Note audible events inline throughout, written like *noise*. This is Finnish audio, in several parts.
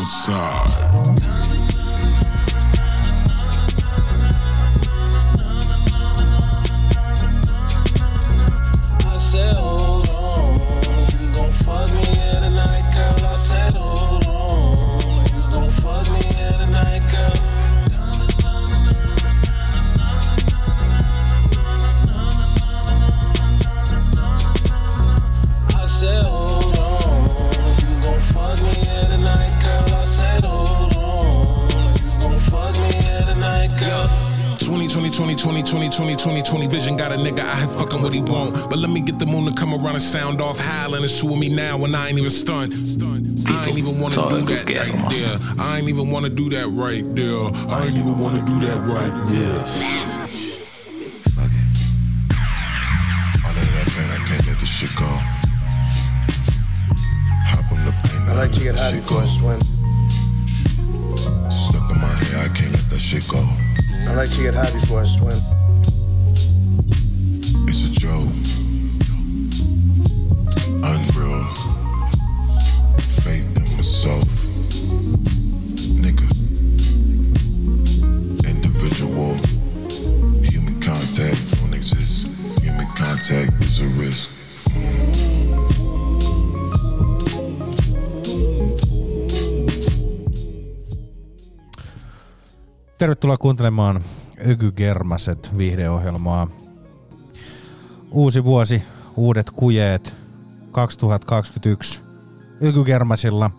outside. sound off howling is two me now and I ain't even stunned. I ain't even wanna do that right there. I ain't even wanna do that right there. I ain't even wanna do that right there. Tervetuloa kuuntelemaan Öky Germaset viihdeohjelmaa. Uusi vuosi, uudet kujeet 2021 Öky Germasilla.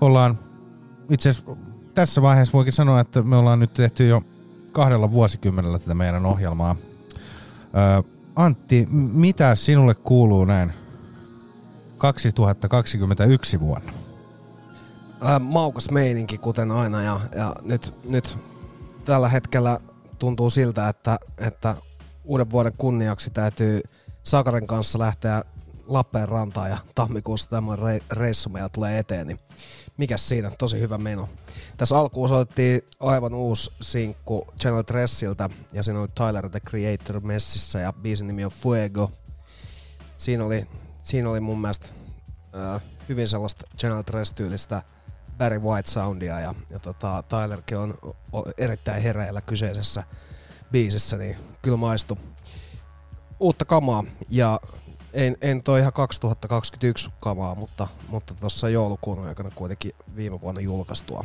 Ollaan itse tässä vaiheessa voikin sanoa, että me ollaan nyt tehty jo kahdella vuosikymmenellä tätä meidän ohjelmaa. Ö, Antti, mitä sinulle kuuluu näin 2021 vuonna? ää, maukas meininki, kuten aina. Ja, ja nyt, nyt tällä hetkellä tuntuu siltä, että, että uuden vuoden kunniaksi täytyy Sakaren kanssa lähteä Lappeenrantaan ja tammikuussa tämmöinen reissu meillä tulee eteen, niin mikä siinä, tosi hyvä meno. Tässä alkuun soitettiin aivan uusi sinkku Channel Dressiltä ja siinä oli Tyler the Creator messissä ja biisin nimi on Fuego. Siinä oli, siinä oli mun mielestä äh, hyvin sellaista Channel Dress-tyylistä Barry White soundia ja, ja tota, Tylerkin on erittäin heräillä kyseisessä biisissä, niin kyllä maistu uutta kamaa ja en, en toi ihan 2021 kamaa, mutta mutta joulukuun aikana kuitenkin viime vuonna julkaistua.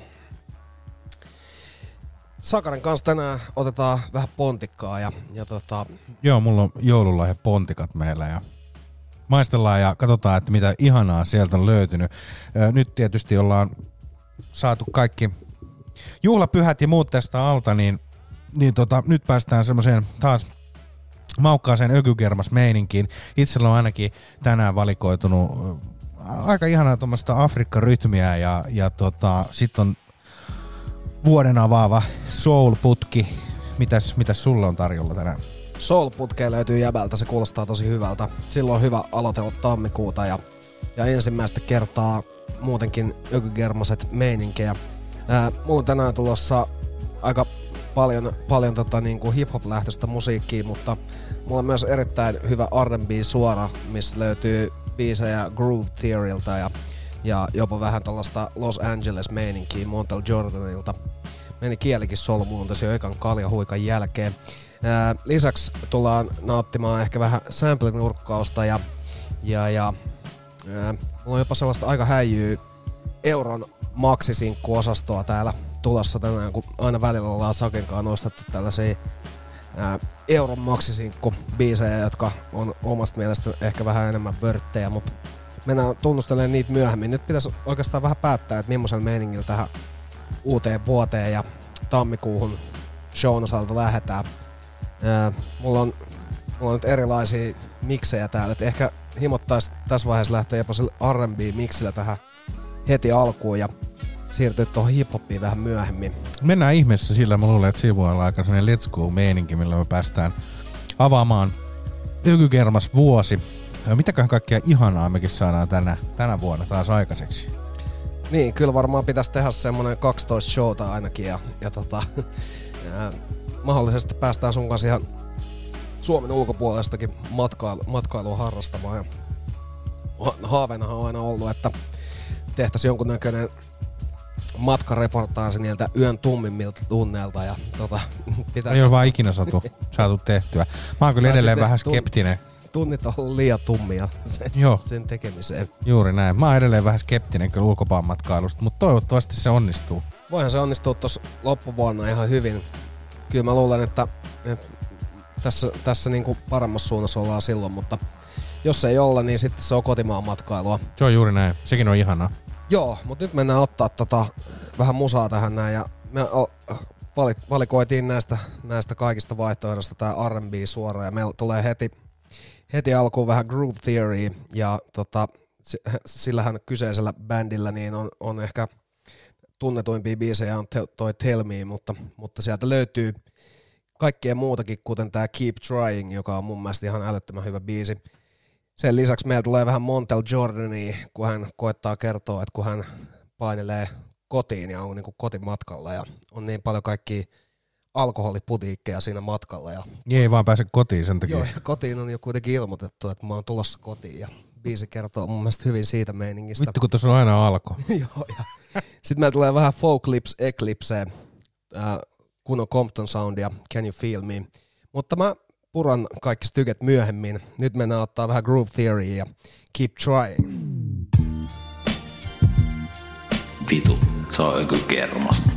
Sakaren kanssa tänään otetaan vähän pontikkaa ja, ja tota... Joo, mulla on joululahja pontikat meillä ja maistellaan ja katsotaan, että mitä ihanaa sieltä on löytynyt. Nyt tietysti ollaan saatu kaikki juhlapyhät ja muut tästä alta, niin, niin tota, nyt päästään semmoiseen taas maukkaaseen ökygermas meininkiin. Itsellä on ainakin tänään valikoitunut äh, aika ihanaa tuommoista Afrikka-rytmiä ja, ja tota, sitten on vuoden avaava soul-putki. Mitäs, mitäs sulla on tarjolla tänään? soul löytyy jäbältä, se kuulostaa tosi hyvältä. Silloin on hyvä aloitella tammikuuta ja, ja ensimmäistä kertaa muutenkin ökygermaset meininkejä. Ää, mulla on tänään tulossa aika paljon, paljon tota, niin kuin hip-hop-lähtöistä musiikkia, mutta mulla on myös erittäin hyvä R&B-suora, missä löytyy biisejä Groove Theorylta ja, ja jopa vähän tällaista Los Angeles-meininkiä Montel Jordanilta. Meni kielikin solmuun tosi jo ekan kaljahuikan jälkeen. Ää, lisäksi tullaan nauttimaan ehkä vähän sample-nurkkausta ja, ja, ja ää, mulla on jopa sellaista aika häijyä euron maksisinkkuosastoa täällä tulossa tänään, kun aina välillä ollaan Sakenkaan nostettu tällaisia ää, euron maksisinkku biisejä, jotka on omasta mielestä ehkä vähän enemmän vörttejä, mutta mennään tunnustelemaan niitä myöhemmin. Nyt pitäisi oikeastaan vähän päättää, että millaisella meiningillä tähän uuteen vuoteen ja tammikuuhun shown osalta lähdetään. Ää, mulla on, mulla on nyt erilaisia miksejä täällä, että ehkä himottaisi tässä vaiheessa lähteä jopa sillä R&B-miksillä tähän heti alkuun ja siirtyä tuohon hiphopiin vähän myöhemmin. Mennään ihmeessä sillä, mä luulen, että siinä voi olla aika sellainen let's go meininki, millä me päästään avaamaan Ökykermas vuosi. Ja mitäköhän kaikkea ihanaa mekin saadaan tänä, tänä vuonna taas aikaiseksi. Niin, kyllä varmaan pitäisi tehdä semmonen 12 showta ainakin ja, ja tota, *laughs* ja mahdollisesti päästään sun kanssa ihan Suomen ulkopuolestakin matkailu, matkailua harrastamaan. Ja ha- haaveenahan on aina ollut, että tehtäisiin jonkunnäköinen matkareportaasi niiltä yön tummimmilta tunneilta ja tota, *laughs* pitää Ei ole vaan ikinä saatu, *laughs* saatu tehtyä. Mä oon kyllä edelleen vähän tun- skeptinen. tunnit on ollut liian tummia sen, Joo, sen tekemiseen. juuri näin. Mä oon edelleen vähän skeptinen kyllä ulkopaanmatkailusta, mutta toivottavasti se onnistuu. Voihan se onnistua tuossa loppuvuonna ihan hyvin. Kyllä mä luulen, että, että tässä, tässä niinku paremmassa suunnassa ollaan silloin, mutta jos ei olla, niin sitten se on kotimaan matkailua. Se on juuri näin. Sekin on ihanaa. Joo, mutta nyt mennään ottaa tota, vähän musaa tähän näin ja me valikoitiin näistä, näistä kaikista vaihtoehdoista tää R&B suora ja meillä tulee heti, heti alkuun vähän Groove Theory ja tota, si- sillähän kyseisellä bändillä niin on, on ehkä tunnetuimpia biisejä on te- toi Tell Me, mutta, mutta sieltä löytyy kaikkea muutakin, kuten tämä Keep Trying, joka on mun mielestä ihan älyttömän hyvä biisi. Sen lisäksi meillä tulee vähän Montel Jordania, kun hän koettaa kertoa, että kun hän painelee kotiin ja on niin kuin kotimatkalla ja on niin paljon kaikkia alkoholiputiikkeja siinä matkalla. Ja, Niin Ei vaan pääse kotiin sen takia. joo, ja kotiin on jo kuitenkin ilmoitettu, että mä oon tulossa kotiin ja biisi kertoo mun mielestä hyvin siitä meiningistä. Vittu kun tuossa on aina alko. *laughs* Joo, ja sitten meillä tulee vähän Folk Lips Eclipse, äh, kun on Compton Soundia, Can You Feel Me. Mutta mä puran kaikki styket myöhemmin. Nyt mennään ottaa vähän Groove Theory ja Keep Trying. Vitu, se on joku kermasta.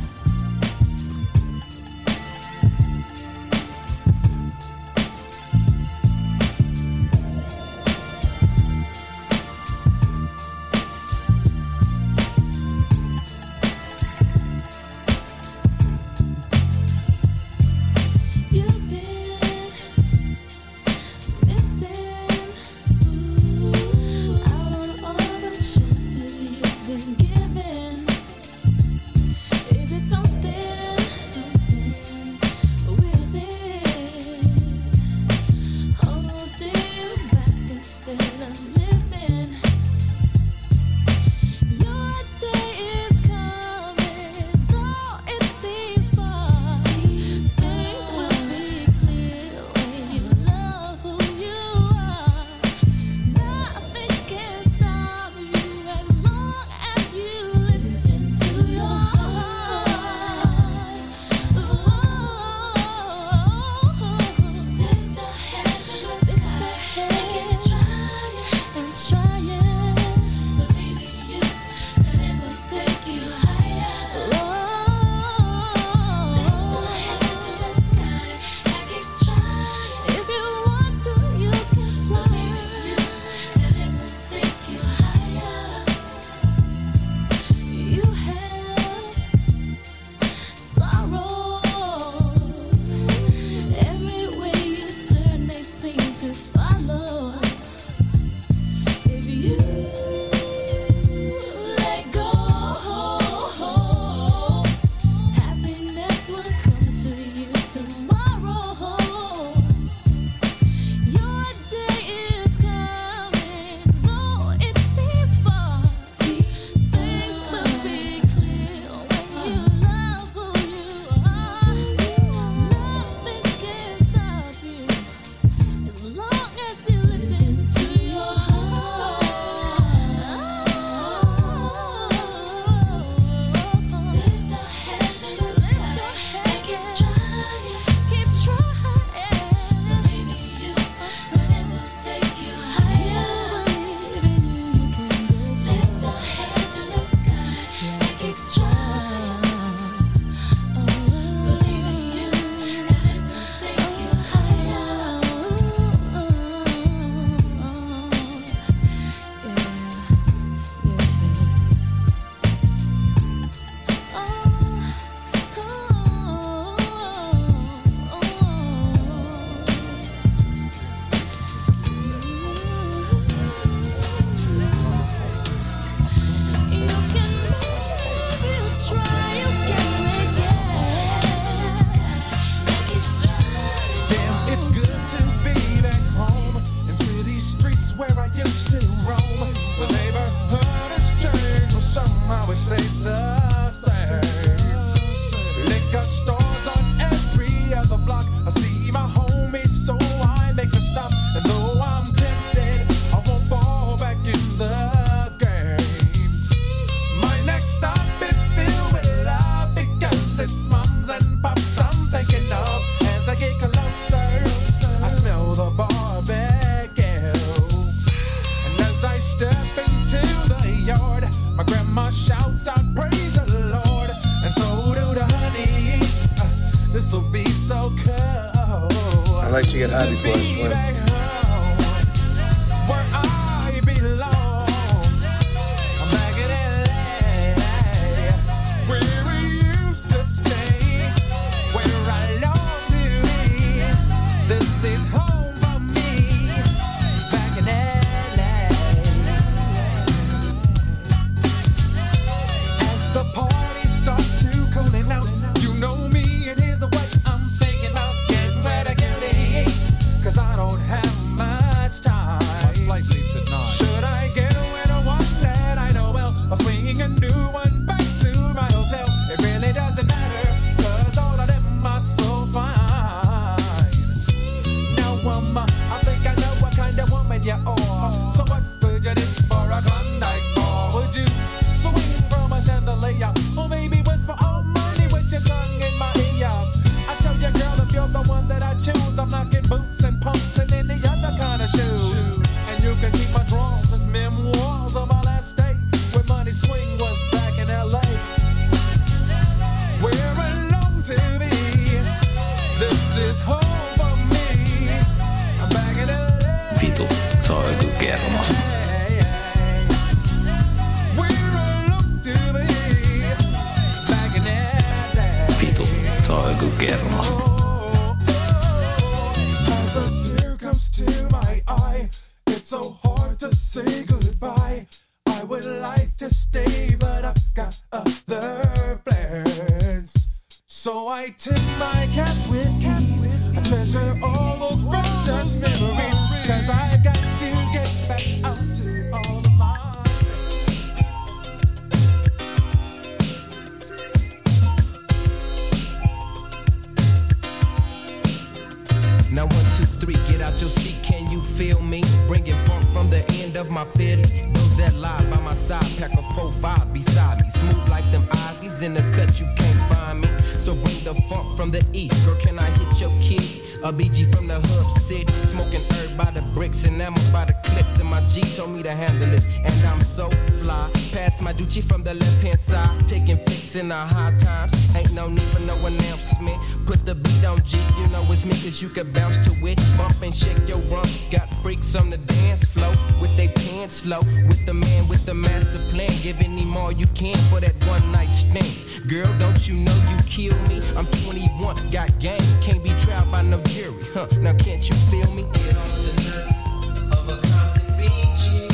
Gucci from the left hand side, taking flicks in the high times. Ain't no need for no announcement. Put the beat on G, you know it's me, cause you can bounce to it. Bump and shake your rump. Got freaks on the dance floor with they pants slow. With the man with the master plan, giving him all you can for that one night stand. Girl, don't you know you kill me? I'm 21, got game, can't be tried by no jury. Huh, now can't you feel me? Get off the nuts of a Compton Beach.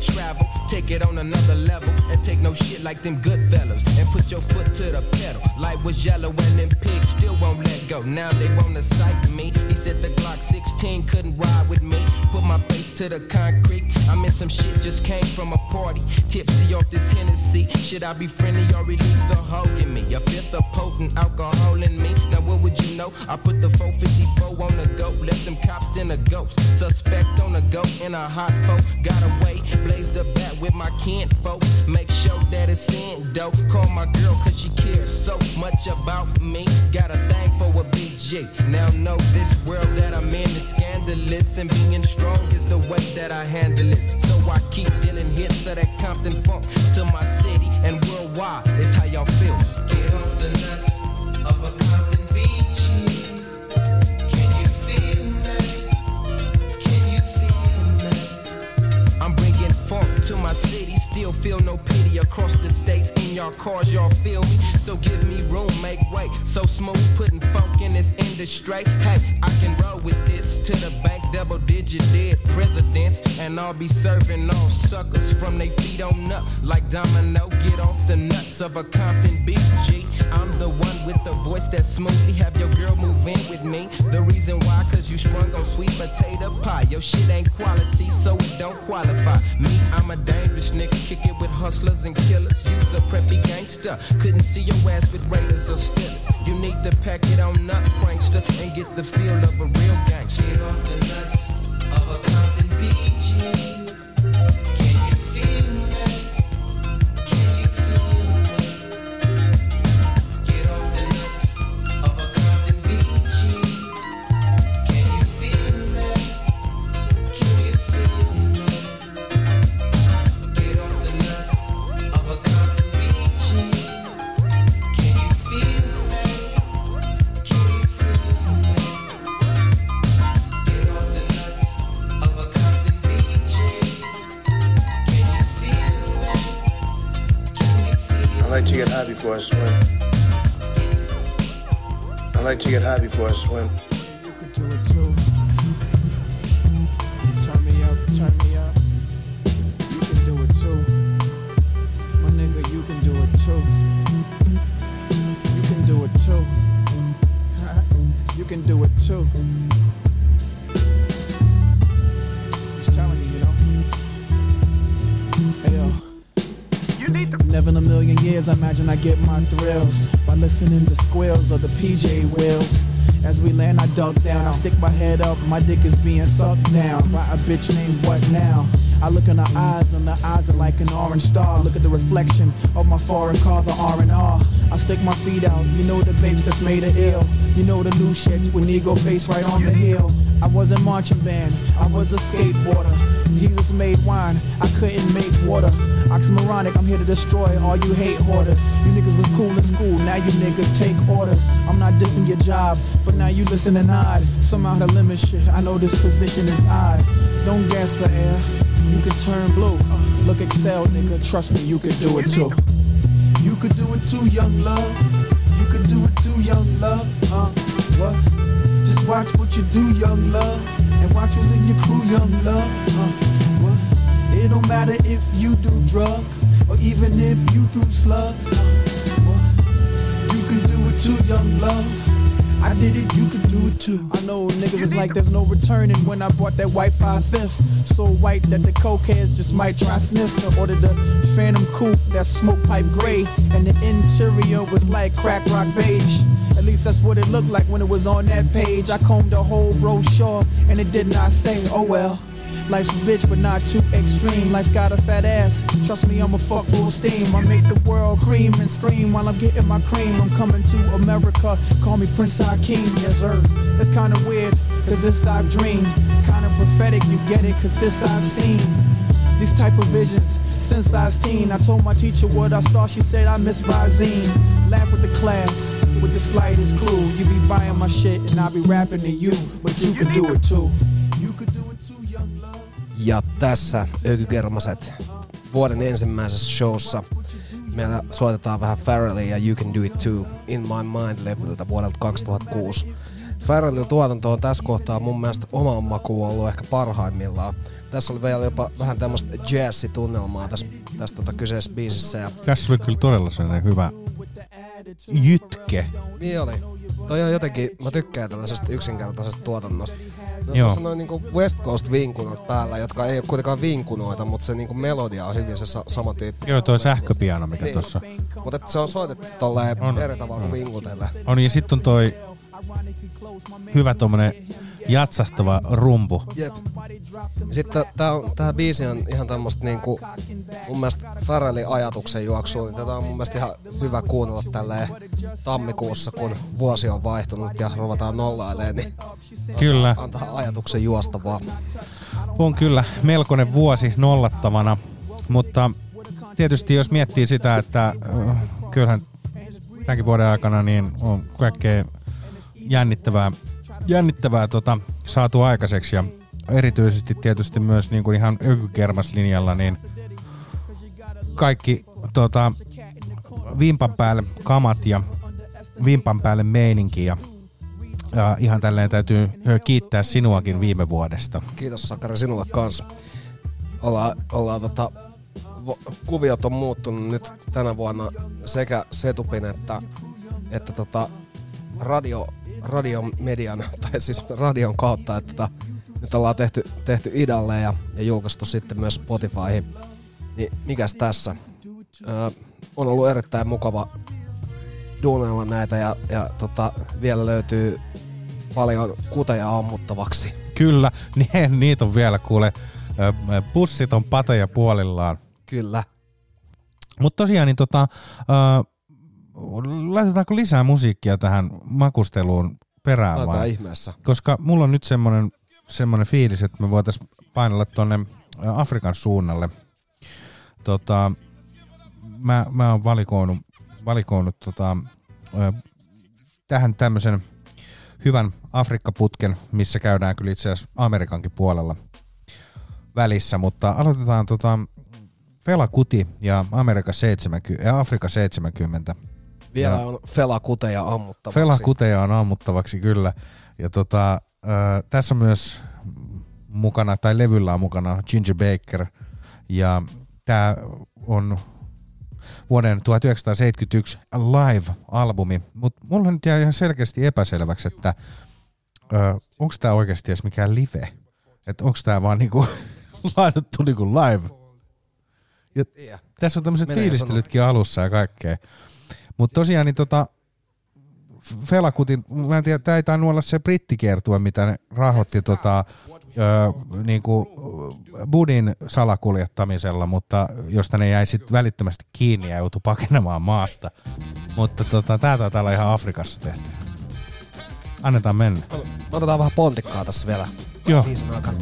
Travel, take it on another level, and take no shit like them good fellas, and put your foot to the pedal. Light was yellow and them pigs still won't let go. Now they wanna sight me. He said the Glock 16 couldn't ride with me. Put my face to the concrete. I'm in some shit, just came from a party. Tipsy off this Hennessy. Should I be friendly or release the hoe in me? A fifth of potent alcohol in me. Now what would you know? I put the 454 on the go. Left them cops then a ghost. Suspect on the go in a hot boat. Got away, blaze the with my kin folks. Make sure that it's in dope. Call my girl cause she cares so much about me. Got a thing for a BG. Now know this world that I'm in is scandalous. And being strong is the way that I handle it. So I keep dealing hits of that Compton funk to my city and worldwide. It's how y'all feel. Get off the nuts of a Compton to my city, still feel no pity across the states. In your cars, y'all feel me? So give me room, make way. So smooth, putting funk in this industry. Hey, I can roll with this to the bank, double digit dead presidents, and I'll be serving all suckers from they feet on up. Like Domino, get off the nuts of a Compton BG. I'm the one with the voice that smoothly have your girl move in with me. The reason why, cause you sprung on sweet potato pie. Your shit ain't quality, so it don't qualify. Me, I'm a dangerous nigga, kick it with hustlers and killers. Use a preppy gangster. Couldn't see your ass with raiders or stillers. You need to pack it on up, prankster, and get the feel of a real gangster. Get off the nuts of a Compton PG. High before I swim. I like to get high before I swim. You could do it too. Turn me up, turn me up. You can do it too. My nigga, you can do it too. You can do it too. *laughs* you can do it too. Never in a million years, I imagine I get my thrills by listening to squeals of the PJ wheels. As we land, I duck down. I stick my head up, my dick is being sucked down by a bitch named What Now? I look in her eyes, and the eyes are like an orange star. Look at the reflection of my foreign car, the R&R. I stick my feet out, you know the babes that's made her ill. You know the new shits with Nego face right on the hill. I wasn't marching band, I was a skateboarder. Jesus made wine, I couldn't make water. Oxymoronic, I'm here to destroy all you hate hoarders. You niggas was cool in school, now you niggas take orders. I'm not dissing your job, but now you listen and nod. Somehow the limit shit, I know this position is odd. Don't gasp for air, you can turn blue. Look excel, nigga, trust me, you can do it too. You could do it too, young love. You could do it too, young love. Uh, what? Just watch what you do, young love. And watch who's in your crew, young love. Uh, what? It don't matter if you do drugs or even if you do slugs. Uh, what? You can do it too, young love. I did it, you could do it too. I know niggas is like there's no returning when I bought that white 5 fifth. So white that the cokeheads just might try sniff. I ordered the Phantom Coupe, that smoke pipe gray. And the interior was like crack rock beige. Least that's what it looked like when it was on that page. I combed the whole brochure and it did not say, oh well. Life's a bitch, but not too extreme. Life's got a fat ass. Trust me, I'm a fuck full steam. I make the world cream and scream while I'm getting my cream. I'm coming to America. Call me Prince Hakeem, yes sir. It's kinda weird, cause this I've dreamed. Kinda prophetic, you get it, cause this I've seen. These type of visions since I was teen. I told my teacher what I saw. She said I miss Razine. Laugh with the class with the slightest clue. You be buying my shit and I be rapping to you, but you could do it too. Ja tässä Ökykermaset vuoden ensimmäisessä showssa meillä soitetaan vähän Farrellia ja You Can Do It Too In My Mind-levyltä vuodelta 2006. Farrellin tuotanto on tässä kohtaa mun mielestä oman makuun ollut ehkä parhaimmillaan. Tässä oli vielä jopa vähän tämmöistä jazz-tunnelmaa tässä, tässä tota kyseisessä biisissä. Ja Tässä oli kyllä todella sellainen hyvä jytke. niin oli. Toi on jotenkin, mä tykkään tällaisesta yksinkertaisesta tuotannosta. Joo. Tuossa on noin niinku West Coast vinkunot päällä, jotka ei ole kuitenkaan vinkunoita, mutta se niinku melodia on hyvin se sa- sama tyyppi. Joo, toi sähköpiano, mikä Niin. tossa Mutta se on soitettu tolleen On. eri tavalla kuin vinkutelle. on. Ja sitten on toi hyvä tommonen jatsahtava rumpu. Jep. Sitten tää, on, tää biisi on ihan tämmöstä niinku, mun mielestä Farrellin ajatuksen juoksua, niin tätä on mun mielestä ihan hyvä kuunnella tälleen tammikuussa, kun vuosi on vaihtunut ja ruvetaan nollailemaan, niin Kyllä. antaa ajatuksen juosta vaan. On kyllä melkoinen vuosi nollattavana, mutta tietysti jos miettii sitä, että äh, kyllähän tämänkin vuoden aikana niin on kaikkea jännittävää, jännittävää tota, saatu aikaiseksi ja erityisesti tietysti myös niin kuin ihan ökykermaslinjalla, niin kaikki tota, vimpan päälle kamat ja vimpan päälle meininki ja Ja ihan tälleen täytyy kiittää sinuakin viime vuodesta. Kiitos Sakari sinulle kanssa. Ollaan, ollaan tota, kuviot on muuttunut nyt tänä vuonna sekä Setupin että, että tota, radio, radiomedian, tai siis radion kautta, että tota, nyt ollaan tehty, tehty Idalle ja, ja julkaistu sitten myös Spotifyhin. Niin mikäs tässä? Öö, on ollut erittäin mukava duunailla näitä ja, ja tota, vielä löytyy paljon kuteja ammuttavaksi. Kyllä, *laughs* niin, niitä on vielä kuule. ö, ö, Pussit on pateja puolillaan. Kyllä. Mutta tosiaan, niin tota, ö, laitetaanko lisää musiikkia tähän makusteluun perään Laitetaan vai? ihmeessä. Koska mulla on nyt semmonen, semmonen fiilis, että me voitais painella tonne ö, Afrikan suunnalle. Tota, mä, mä oon valikoinut, valikoinut tota, tähän tämmöisen hyvän Afrikkaputken, missä käydään kyllä itse asiassa Amerikankin puolella välissä, mutta aloitetaan tota Fela Kuti ja Amerika 70, ja Afrika 70. Vielä Ja- on felakuteja ammuttavaksi. Fela Kuteja on ammuttavaksi kyllä. Ja tota, ö, tässä on myös mukana, tai levyllä on mukana Ginger Baker. Ja tämä on vuoden 1971 live-albumi. Mutta mulla nyt jää ihan selkeästi epäselväksi, että onko tämä oikeasti edes mikään live? Että onko tämä vaan niinku *laughs* laitettu niinku live? Ja tässä on tämmöiset fiilistelytkin alussa ja kaikkea. Mutta tosiaan niin tota, Felakutin, mä en tiedä, tämä ei tainnut olla se brittikiertue, mitä ne rahoitti tota, ö, niinku Budin salakuljettamisella, mutta josta ne jäi sitten välittömästi kiinni ja joutui pakenemaan maasta. Mutta tota, tää taitaa olla ihan Afrikassa tehty. Annetaan mennä. Otetaan vähän pontikkaa tässä vielä. Joo. Aikana.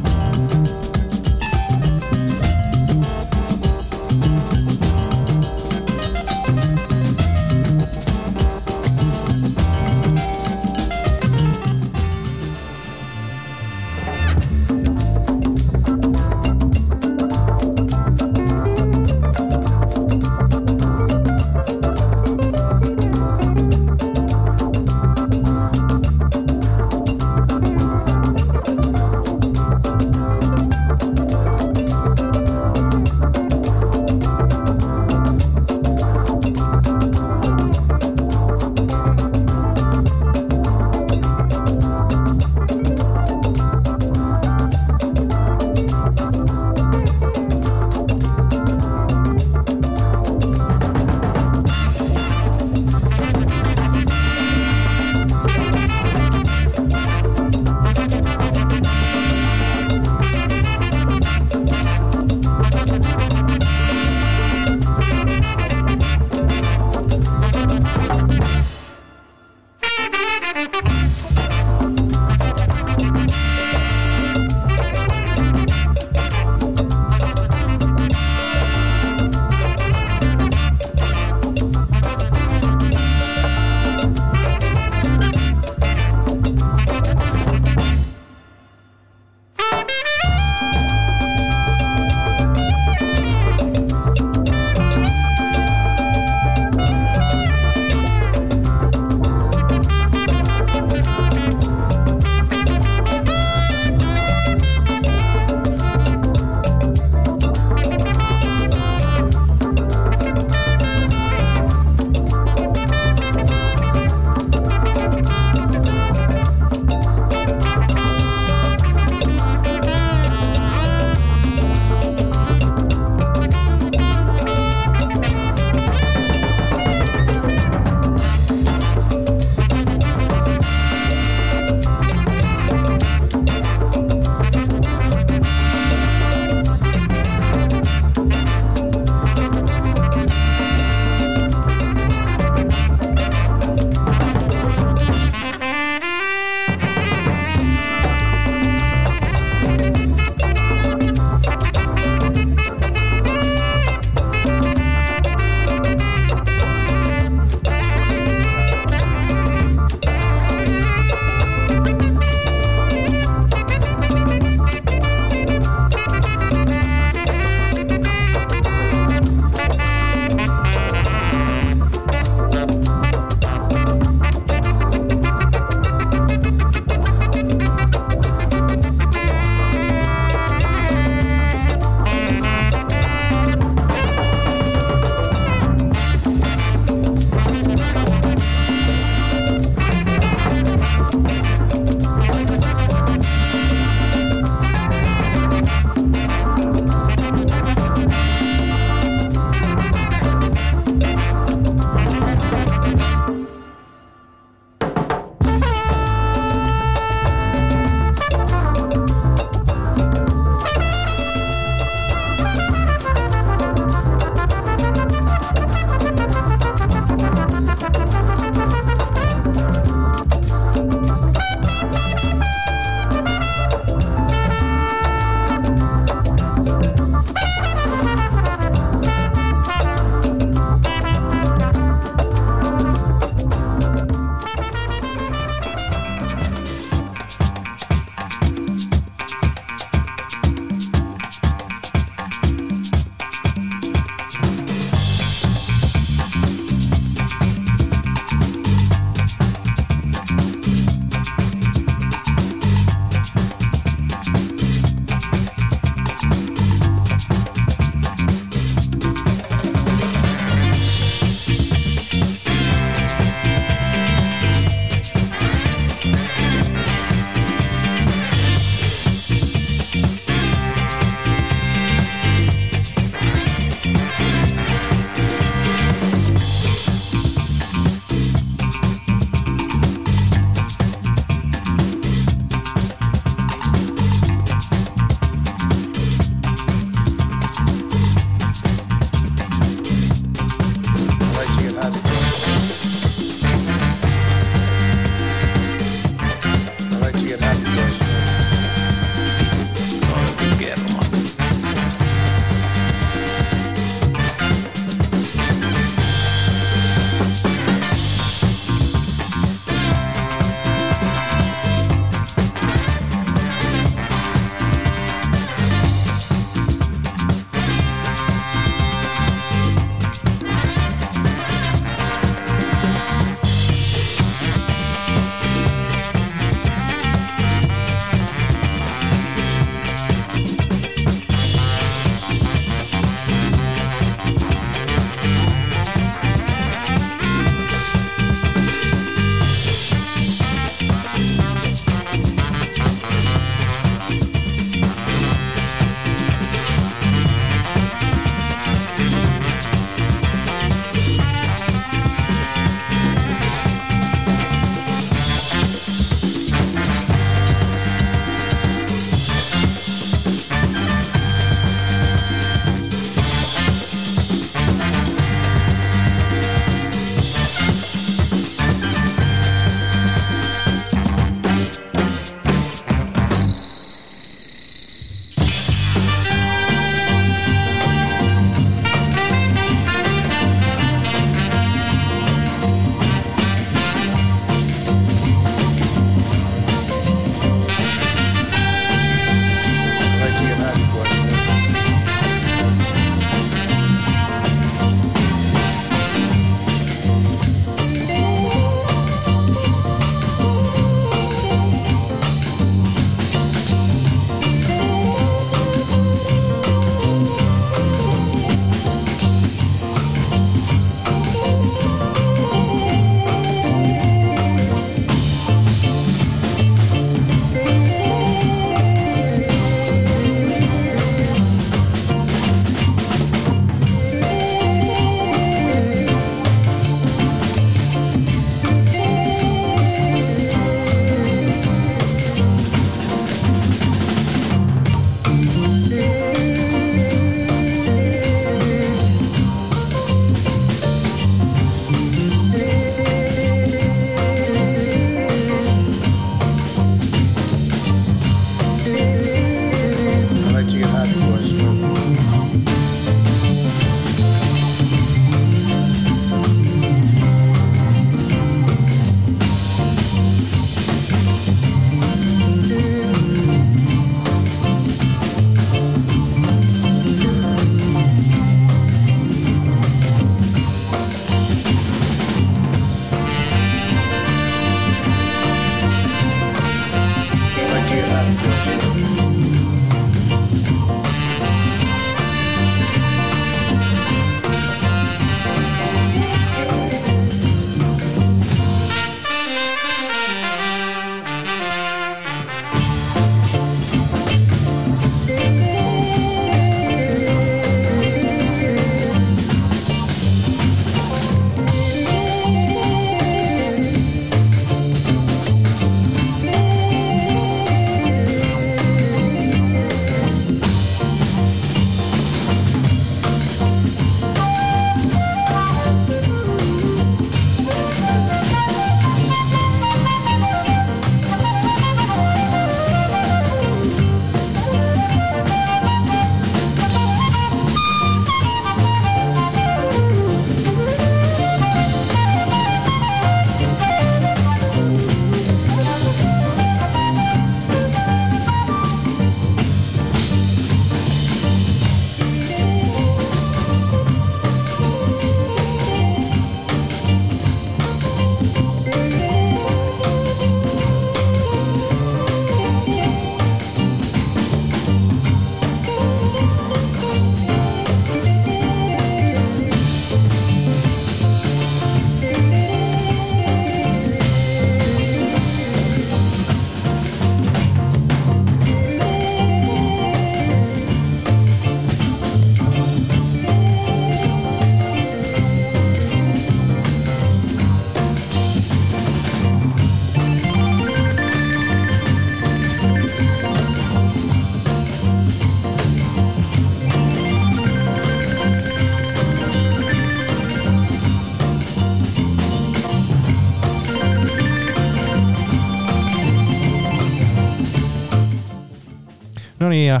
No niin, ja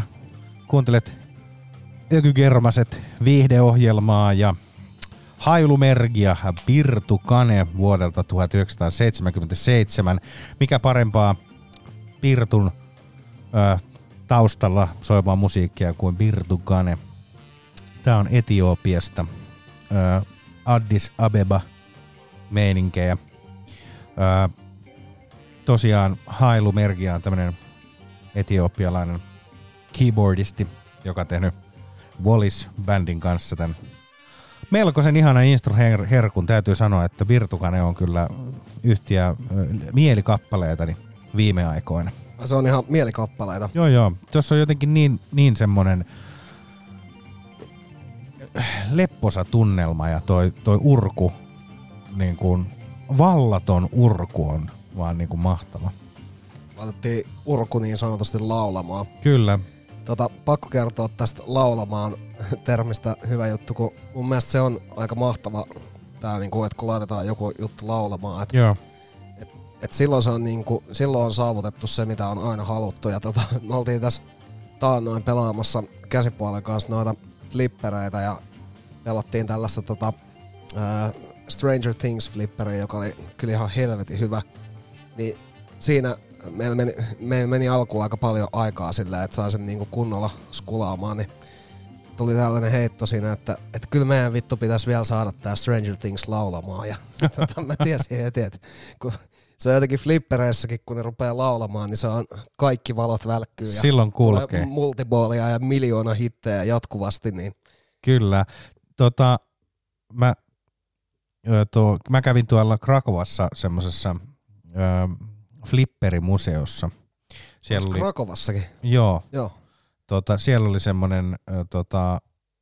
kuuntelet Ökygermaset viihdeohjelmaa ja Hailumergia Pirtu Kane vuodelta 1977. Mikä parempaa Pirtun ö, taustalla soivaa musiikkia kuin Pirtu Kane. Tämä on Etiopiasta. Ö, Addis Abeba meininkejä. Ö, tosiaan Hailumergia on tämmönen etiopialainen keyboardisti, joka on tehnyt Wallis-bändin kanssa tämän melkoisen ihana instru her- herkun. Täytyy sanoa, että Virtukane on kyllä yhtiä mielikappaleitani viime aikoina. Se on ihan mielikappaleita. Joo, joo. Tuossa on jotenkin niin, niin semmonen lepposa tunnelma ja toi, toi urku, niin kuin vallaton urku on vaan niin kuin mahtava. Laitettiin urku niin sanotusti laulamaan. Kyllä. Tota, pakko kertoa tästä laulamaan termistä hyvä juttu, kun mun mielestä se on aika mahtava tää, niinku, että kun laitetaan joku juttu laulamaan, että Joo. et silloin, se on niinku, silloin on saavutettu se, mitä on aina haluttu. Ja tota, me oltiin tässä taannoin pelaamassa käsipuolen kanssa noita flippereitä ja pelattiin tällaista tota, ää, Stranger Things flipperiä, joka oli kyllä ihan helvetin hyvä. Niin siinä meillä meni, meillä meni alkuun aika paljon aikaa sillä, että saa sen niinku kunnolla skulaamaan, niin tuli tällainen heitto siinä, että, että kyllä meidän vittu pitäisi vielä saada tää Stranger Things laulamaan. Ja *laughs* tota, mä tiesin heti, että kun se on jotenkin flippereissäkin, kun ne rupeaa laulamaan, niin se on kaikki valot välkkyy. Ja Silloin kulkee. tulee multiballia ja miljoona hittejä jatkuvasti, niin Kyllä. Tota, mä, tuo, mä kävin tuolla Krakovassa semmoisessa flipperimuseossa. Siellä oli, Krakovassakin? joo, Joo. tota, siellä oli semmoinen, tota,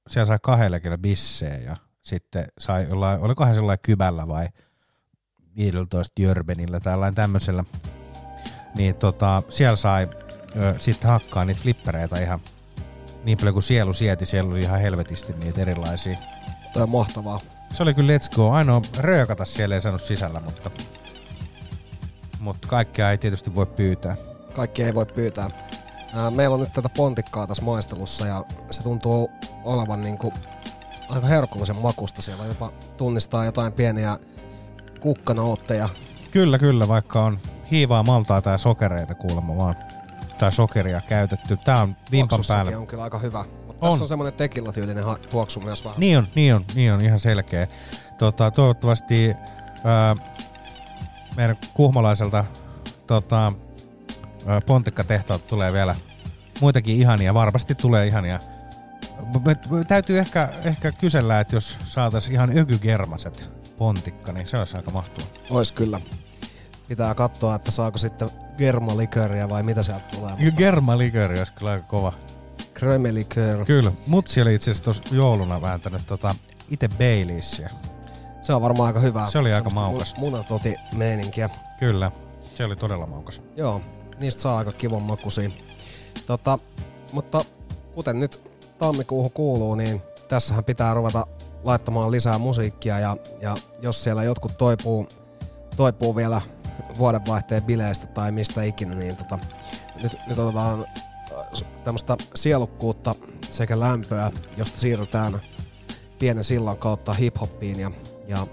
siellä sai kahdella bissejä ja sitten sai jollain, olikohan sellainen kybällä vai 15 jörbenillä tai tämmöisellä. Niin tota, siellä sai sitten hakkaa niitä flippereitä ihan niin paljon kuin sielu sieti. Siellä oli ihan helvetisti niitä erilaisia. Toi on mahtavaa. Se oli kyllä let's go. Ainoa röökata siellä ei saanut sisällä, mutta, mutta kaikkea ei tietysti voi pyytää. Kaikki ei voi pyytää. Ää, Meillä on nyt tätä pontikkaa tässä maistelussa ja se tuntuu olevan niinku aika herkullisen makusta. Siellä jopa tunnistaa jotain pieniä kukkanootteja. Kyllä, kyllä, vaikka on hiivaa maltaa tai sokereita kuulemma vaan. Tai sokeria käytetty. Tää on vimpan päällä. on kyllä aika hyvä. Mutta On. tässä on semmonen tekilatyylinen ha- tuoksu myös vähän. Niin on, niin on, niin on ihan selkeä. Tota, toivottavasti ää, meidän kuhmalaiselta tota, ää, pontikkatehtaat tulee vielä muitakin ihania. Varmasti tulee ihania. Me, täytyy ehkä, ehkä kysellä, että jos saataisiin ihan ökygermaset pontikka, niin se olisi aika mahtavaa. Ois kyllä. Pitää katsoa, että saako sitten germaliköriä vai mitä sieltä tulee. Germaliköri olisi kyllä aika kova. Kremeliköör. Kyllä. Mutsi oli itse asiassa tuossa jouluna vääntänyt tota, itse Baileysia. Se on varmaan aika hyvä. Se oli aika maukas. mu- Munatoti meininkiä. Kyllä. Se oli todella maukas. Joo, niistä saa aika kivan makuisia. Tota, mutta kuten nyt tammikuuhun kuuluu, niin tässähän pitää ruveta laittamaan lisää musiikkia ja, ja jos siellä jotkut toipuu, toipuu vielä vuodenvaihteen bileistä tai mistä ikinä, niin tota, nyt, nyt otetaan äh, tämmöistä sielukkuutta sekä lämpöä, josta siirrytään pienen sillan kautta hiphoppiin ja, ja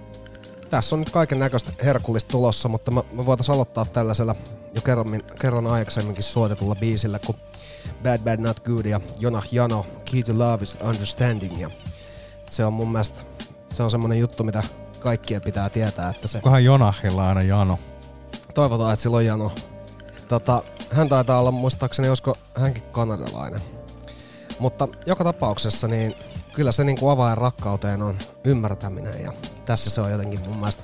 tässä on nyt kaiken näköistä herkullista tulossa, mutta mä, mä voitaisiin aloittaa tällaisella jo kerran, kerran aikaisemminkin suotetulla biisillä kuin Bad Bad Not Good ja Jonah Jano, Key to Love is Understanding ja se on mun mielestä se on semmonen juttu, mitä kaikkien pitää tietää, että se Onkohan Jonahilla aina Jano? toivotaan, että sillä on Jano. Tota, hän taitaa olla muistaakseni, olisiko hänkin kanadalainen. Mutta joka tapauksessa niin kyllä se niin kuin avain rakkauteen on ymmärtäminen ja tässä se on jotenkin mun mielestä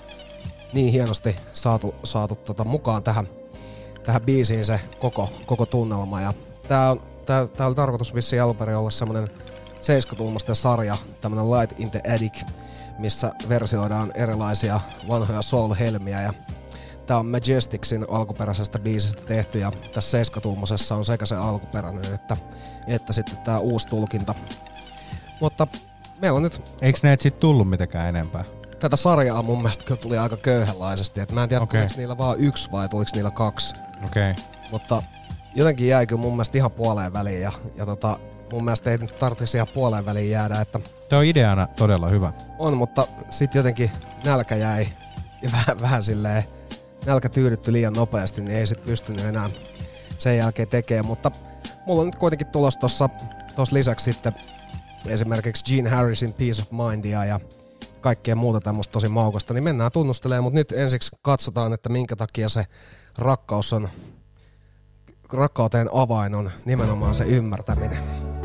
niin hienosti saatu, saatu tota mukaan tähän, tähän biisiin se koko, koko tunnelma. Ja tää, on, tää, tää oli tarkoitus vissiin alun perin olla semmonen 70 sarja, tämmönen Light in the Attic, missä versioidaan erilaisia vanhoja soul-helmiä ja Tää on Majesticsin alkuperäisestä biisistä tehty ja tässä seiskatuumosessa on sekä se alkuperäinen että, että sitten tää uusi tulkinta. Mutta meillä on nyt Eikö näitä sit tullut mitenkään enempää? tätä sarjaa mun mielestä kyllä tuli aika köyhänlaisesti. Et mä en tiedä, okay. tuliko niillä vaan yksi vai tuliko niillä kaksi. Okei. Okay. Mutta jotenkin jäi kyllä mun mielestä ihan puoleen väliin ja, ja tota, mun mielestä ei nyt tarvitsisi ihan puoleen väliin jäädä, että Tämä on ideana todella hyvä. on, mutta sitten jotenkin nälkä jäi ja *laughs* vähän, vähän silleen, nälkä tyydytty liian nopeasti, niin ei sit pystynyt enää sen jälkeen tekemään, mutta mulla on nyt kuitenkin tulos tuossa lisäksi sitten esimerkiksi Gene Harrisin Peace of Mindia ja kaikkea muuta tämmöistä tosi maukasta, niin mennään tunnustelemaan, mutta nyt ensiksi katsotaan, että minkä takia se rakkaus on, rakkauteen avain on nimenomaan se ymmärtäminen.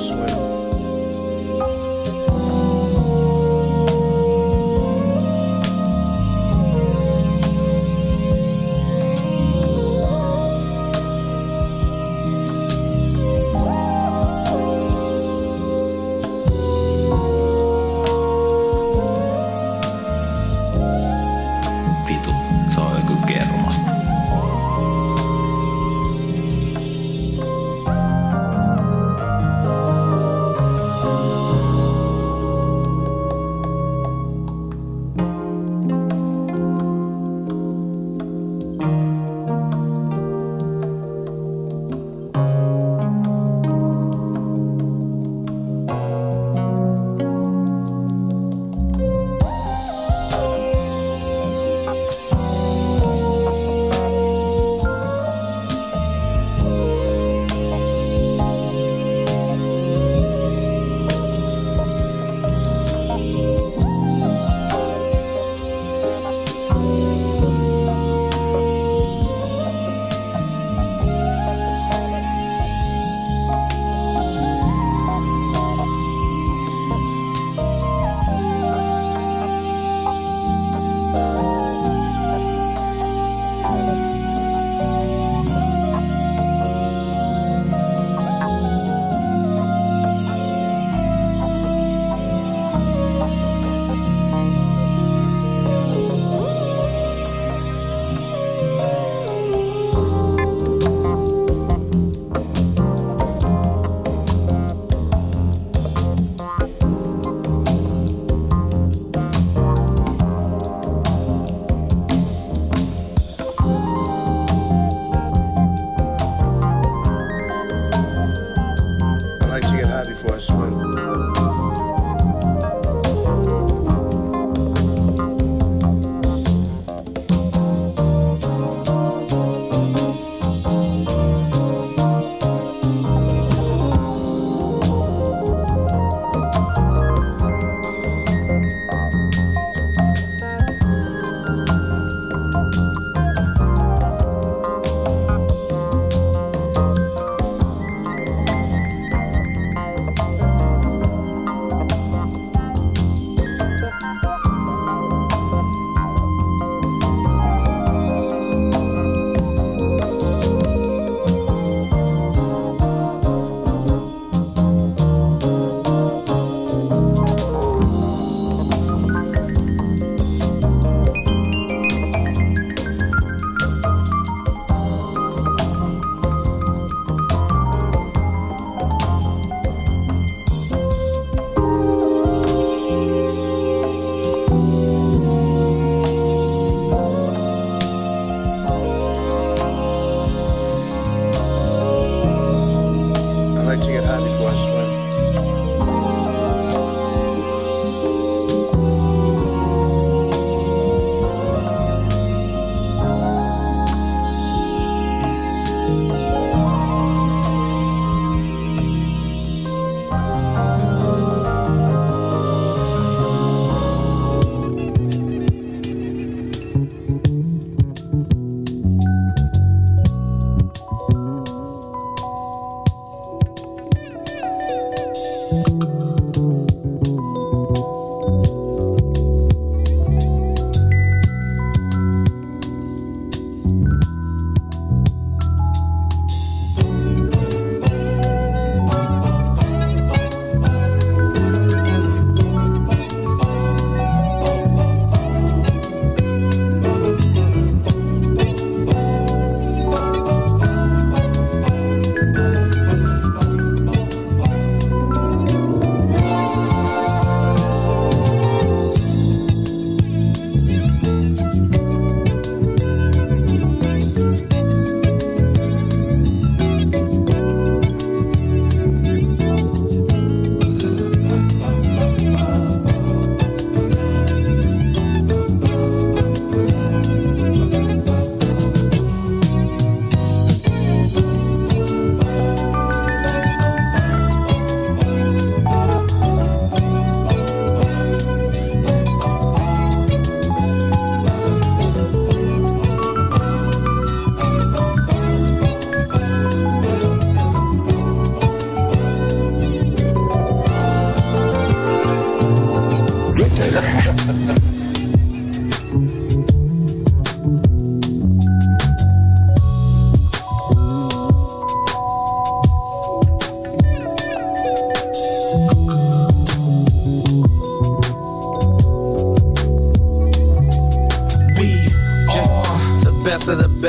To get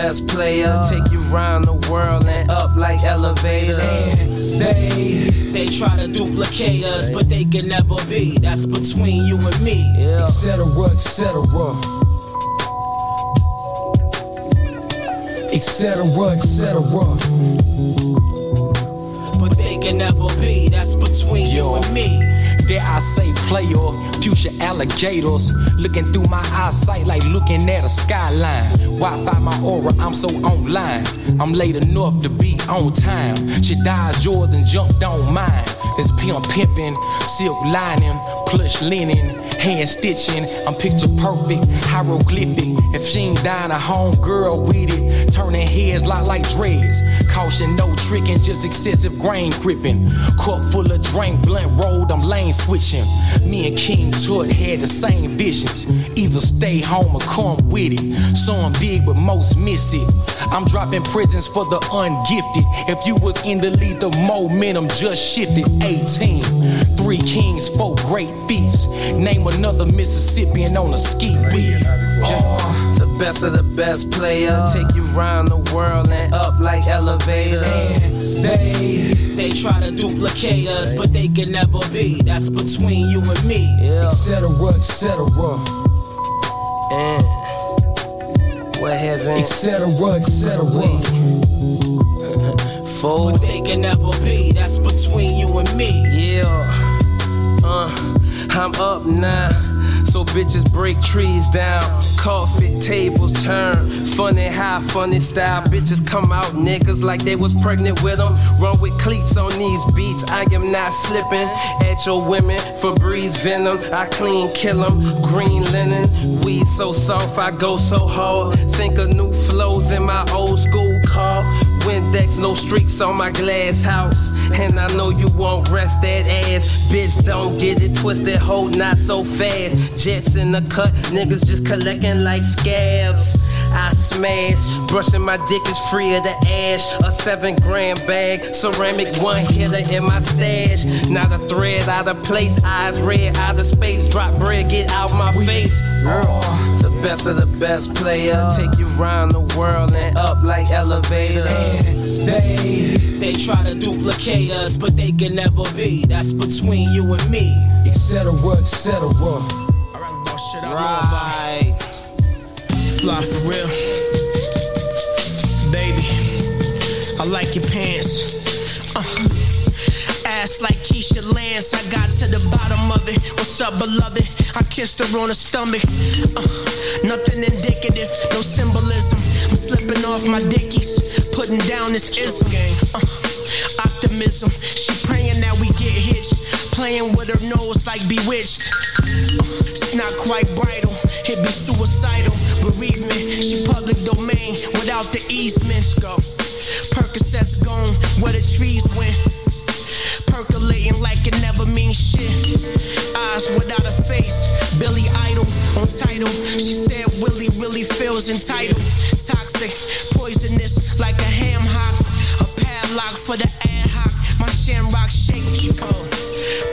best of the best player. Take you round the world and up like elevators. They they try to duplicate us, but they can never be. That's between you and me. Etc. Etc. Etc. Etc. But they can never be. That's between you and me. Dare I say player, future alligators. Looking through my eyesight like looking at a skyline. Wi-Fi my aura, I'm so online. I'm late enough to be on time. She dies yours and jumped on mine. It's pimp pimping, silk lining, plush linen Hand stitching, I'm picture perfect, hieroglyphic If she ain't dying a home girl with it Turning heads like like dreads Caution, no tricking, just excessive grain gripping Cup full of drink, blunt rolled, I'm lane switching. Me and King Tut had the same visions. Either stay home or come with it. Some dig, but most miss it. I'm dropping prisons for the ungifted. If you was in the lead, the momentum just shifted. 18, three kings, four great feats. Name another Mississippian on a ski beat. The best of the best player. Take you round the world and up like elevators. They they try to duplicate us, but they can never be. That's between you and me. Etc. Etc. What heaven? Etc. Etc. Fool. But they can never be. That's between you and me. Yeah. Uh, I'm up now. So bitches break trees down, coffee tables turn. Funny how, funny style. Bitches come out niggas like they was pregnant with them. Run with cleats on these beats. I am not slipping at your women. Febreze venom. I clean kill 'em. Green linen. Weed so soft, I go so hard. Think of new flows in my old school car. Windex, no streaks on my glass house. And I know you won't rest that ass. Bitch, don't get it twisted, hold not so fast. Jets in the cut, niggas just collecting like scabs. I smash, brushing my dick is free of the ash. A seven gram bag, ceramic one hitter in my stash. Not a thread out of place, eyes red out of space. Drop bread, get out my face. Girl, the best of the best player. Take you round the world and up like elevators. They they try to duplicate us, but they can never be. That's between you and me. Etc. Etc. Right. Fly for real. Baby, I like your pants. Uh, ass like Keisha Lance. I got to the bottom of it. What's up, beloved? I kissed her on the stomach. Uh, nothing indicative, no symbolism. I'm slipping off my dickies, putting down this ism. Uh, optimism. She praying that we get hitched. Playing with her nose like bewitched. It's not quite bridal, it be suicidal. Bereavement, she public domain without the easements. Go. Percocets gone where the trees went. Percolating like it never means shit. Eyes without a face, Billy Idol on title. She said Willie really feels entitled. Toxic, poisonous like a ham hock. A padlock for the ad hoc. Shamrock shake.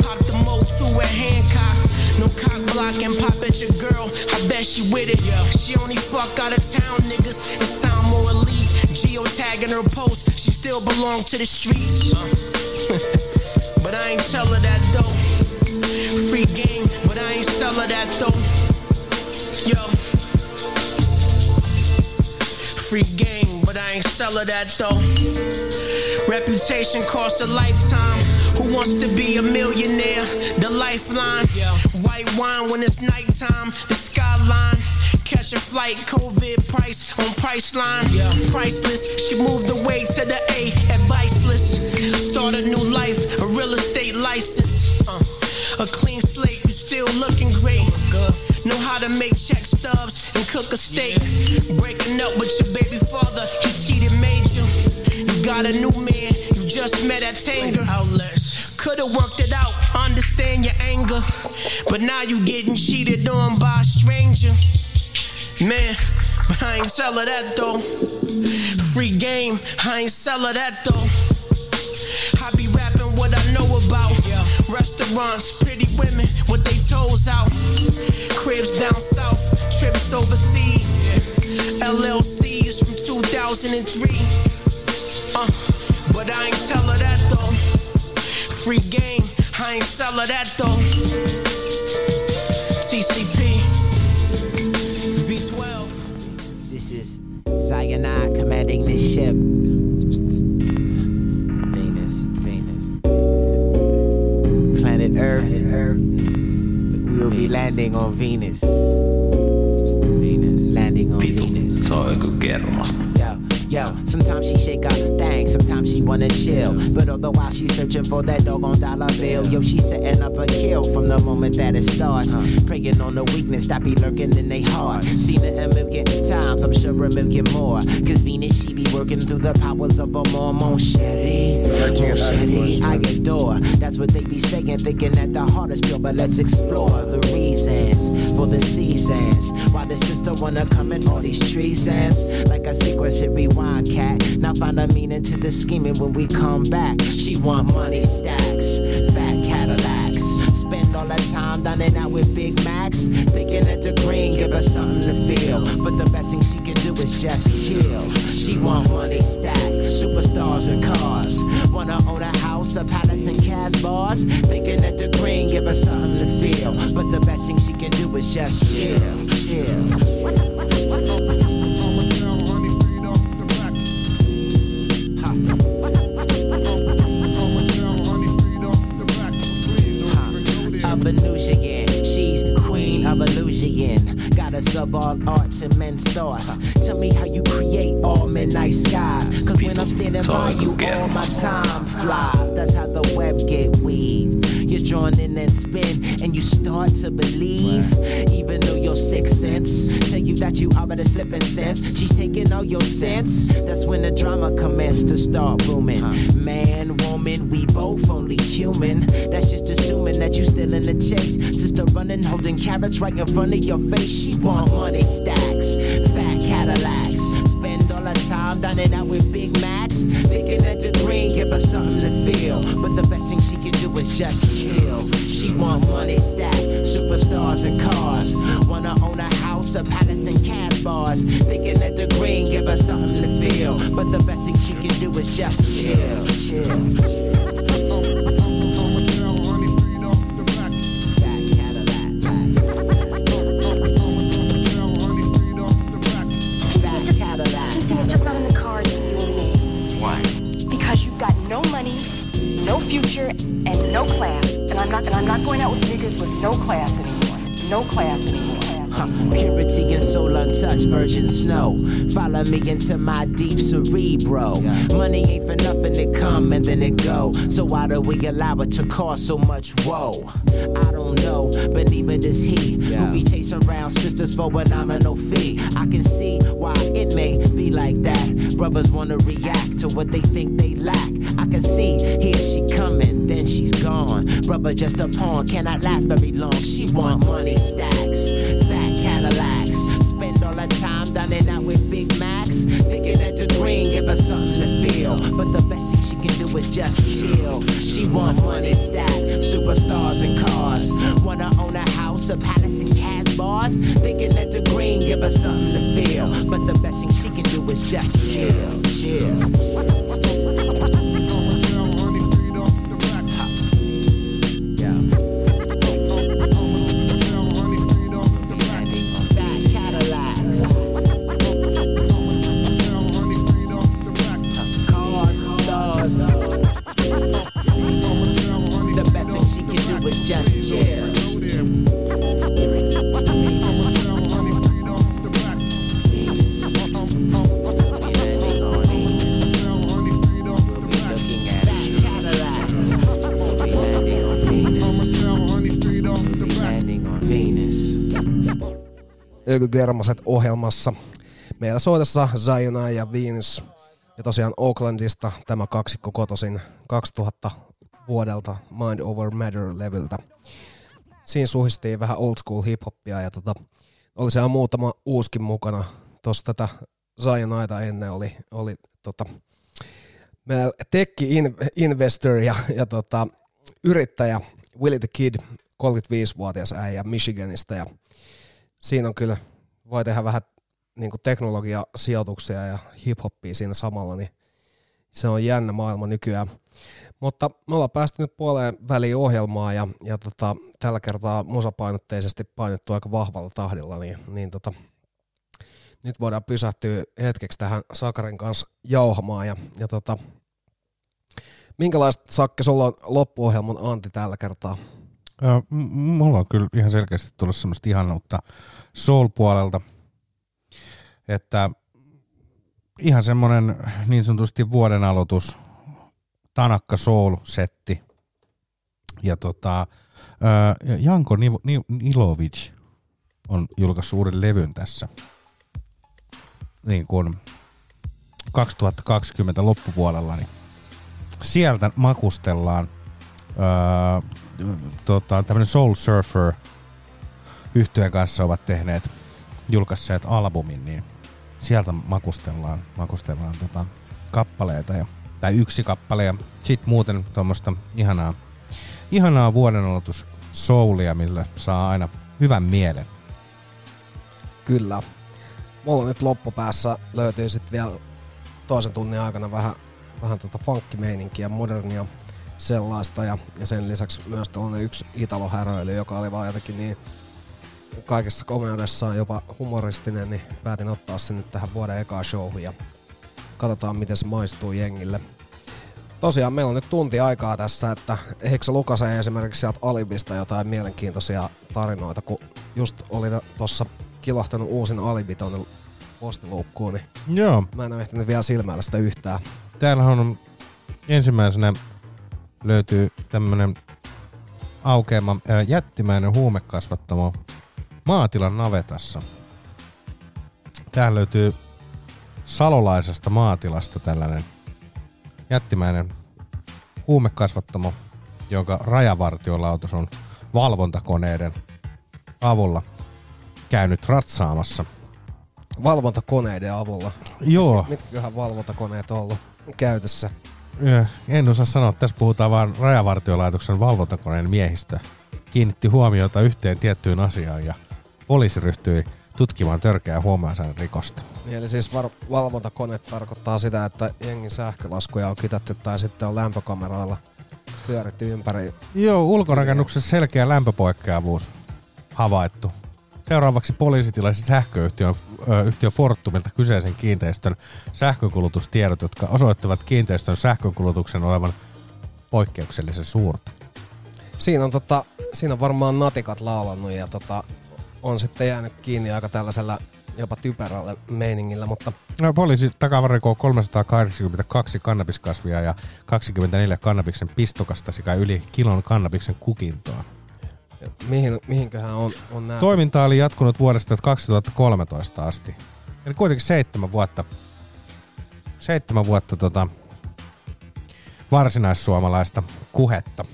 Pop the mo two at Hancock. No cock blocking, pop at your girl. I bet she with it. Yo. She only fuck out of town niggas and sound more elite. Geotagging her post, she still belong to the streets. *laughs* but I ain't tell her that though. Free game, but I ain't sell her that though. Yo. Free game, but I ain't sell her that though. Reputation costs a lifetime. Who wants to be a millionaire? The lifeline. White wine when it's nighttime. The skyline. Catch a flight, COVID price on Priceline. Priceless. She moved away to the A, adviceless. Start a new life, a real estate license. Uh, a clean slate, you still looking great. Know how to make check and cook a steak. Breaking up with your baby father, he cheated major. You got a new man, you just met at Tanger. Could've worked it out, understand your anger. But now you getting cheated on by a stranger. Man, but I ain't tell her that though. Free game, I ain't sell her that though. I be rapping what I know about. Restaurants, pretty women with they toes out. Cribs down south, trips overseas. LLCs, 2003. Uh, but I ain't tell her that though. Free game, I ain't sell her that though. TCP, V12. This is Cyanide commanding this ship. Planet Earth. We will be landing on Venus. Venus. Landing on Venus. Se on joku kermasta. Yo, sometimes she shake up things, sometimes she wanna chill. But all the while she's searching for that doggone dollar bill. Yo, she setting up a kill from the moment that it starts. Preying on the weakness that be lurking in they heart. Seen it a million times, I'm sure a million more. Cause Venus, she be working through the powers of a Mormon Shetty. Oh, Shetty, I adore. That's what they be saying, thinking that the heart is pure. But let's explore the for the seasons. Why the sister wanna come in all these treasons? Like a sequence hit rewind, cat. Now find a meaning to the scheming when we come back. She want money stacks, Cadillacs. Spend all that time dining out with Big Macs. Thinking that the green give her something to feel. But the best thing she can do is just chill. She want money stacks, superstars and cars. Wanna own a house, a palace, and cab bars. Thinking that the green give her something to feel. But the best thing she can do is just chill, chill. Us of all arts and men's thoughts. Tell me how you create all midnight skies. Cause when I'm standing by you, all my time flies. That's how the web get weaved. You're drawn in and spin, and you start to believe. Even though your sixth sense tell you that you are but a slipping sense. She's taking all your sense. That's when the drama commenced to start booming. Man, woman, we both only human. That's just assuming that you still in the chase. Sister running, holding carrots right in front of your face. She want money stacks, fat Cadillacs. Spend all her time dining out with Big Macs. Thinking that the green give her something to feel. But the best thing she can do is just chill. She want money stacked, superstars and cars. Wanna own a house, a palace, and cash bars. Thinking that the green give her something to feel. But the best thing she can do is just chill, chill. Future, and no class. And I'm not and I'm not going out with niggas with no class anymore. No class anymore. Huh. Purity and soul untouched, virgin snow. Follow me into my deep cerebro. Money ain't for nothing, it come and then it go. So why do we allow it to cause so much woe? I don't know, but neither does he. Who be chasing around sisters for what I'm a nominal fee. I can see why it may be like that. Brothers wanna react to what they think they lack. I can see here she coming, then she's gone. Brother just a pawn, cannot last very long. She want money stacks, But the best thing she can do is just chill. She want money stacks, superstars and cars. Wanna own a house, a palace, and cash bars. Thinking that the green give her something to feel. But the best thing she can do is just chill, chill. Ökygermaset ohjelmassa. Meillä soitossa Ziona ja Venus. Ja tosiaan Oaklandista tämä kaksikko kotosin 2000 vuodelta Mind Over Matter-levyltä. Siinä suhistiin vähän old school hip-hoppia ja tota, oli siellä muutama uuskin mukana. Tuossa tätä Zionaita ennen oli, oli tota, tekki in, investor ja, ja tota, yrittäjä Willie the Kid, 35-vuotias äijä Michiganista ja siinä on kyllä, voi tehdä vähän niin teknologiasijoituksia ja hip-hoppia siinä samalla, niin se on jännä maailma nykyään. Mutta me ollaan päästy nyt puoleen väliin ohjelmaa ja, ja tota, tällä kertaa musapainotteisesti painettu aika vahvalla tahdilla, niin, niin tota, nyt voidaan pysähtyä hetkeksi tähän Sakarin kanssa jauhamaan. Ja, ja tota, minkälaista Sakke sulla on loppuohjelman anti tällä kertaa? Mulla on kyllä ihan selkeästi tullut semmoista ihanuutta soul-puolelta, että ihan semmoinen niin sanotusti vuoden aloitus, Tanakka Soul-setti. Ja tota, Janko Nilovic on julkaissut uuden levyn tässä. Niin kuin 2020 loppupuolella, niin sieltä makustellaan tota, tämmöinen Soul Surfer yhtyeen kanssa ovat tehneet, julkaisseet albumin, niin sieltä makustellaan, makustellaan tota, kappaleita, ja, tai yksi kappale, ja sit muuten tuommoista ihanaa, ihanaa vuodenaloitus soulia, millä saa aina hyvän mielen. Kyllä. Mulla nyt loppupäässä löytyy sitten vielä toisen tunnin aikana vähän, vähän tota funkkimeininkiä, modernia sellaista ja, ja sen lisäksi myös tällainen yksi Italo-häröily, joka oli vaan jotenkin niin kaikessa komeudessaan jopa humoristinen, niin päätin ottaa sen nyt tähän vuoden ekaan showhun ja katsotaan miten se maistuu jengille. Tosiaan meillä on nyt tunti aikaa tässä, että eikö se Lukase esimerkiksi sieltä Alibista jotain mielenkiintoisia tarinoita, kun just oli tuossa kilahtanut uusin Alibi tonne postiluukkuun, niin Joo. mä en ole ehtinyt vielä silmäillä sitä yhtään. Täällä on ensimmäisenä löytyy tämmönen aukeama ää, jättimäinen huumekasvattamo maatilan navetassa. Täällä löytyy salolaisesta maatilasta tällainen jättimäinen huumekasvattamo, jonka rajavartiolautus on valvontakoneiden avulla käynyt ratsaamassa. Valvontakoneiden avulla. Joo. Mitkäköhän valvontakoneet on ollut käytössä? En osaa sanoa, tässä puhutaan vaan rajavartiolaitoksen valvontakoneen miehistä. Kiinnitti huomiota yhteen tiettyyn asiaan ja poliisi ryhtyi tutkimaan törkeää huomausaineen rikosta. Eli siis var- valvontakone tarkoittaa sitä, että jengin sähkölaskuja on kitattu tai sitten on lämpökameroilla pyöritty ympäri. Joo, ulkorakennuksessa selkeä lämpöpoikkeavuus havaittu. Seuraavaksi poliisi tilasi sähköyhtiön ö, yhtiö Fortumilta kyseisen kiinteistön sähkönkulutustiedot, jotka osoittavat kiinteistön sähkönkulutuksen olevan poikkeuksellisen suurta. Siinä on, tota, siinä on varmaan natikat laulannut ja tota, on sitten jäänyt kiinni aika tällaisella jopa typerällä meiningillä, mutta No, poliisi takavarikoi 382 kannabiskasvia ja 24 kannabiksen pistokasta sekä yli kilon kannabiksen kukintoa. Mihin, mihinköhän on, on nämä? Toiminta oli jatkunut vuodesta 2013 asti. Eli kuitenkin seitsemän vuotta, seitsemän vuotta tota, varsinaissuomalaista kuhetta.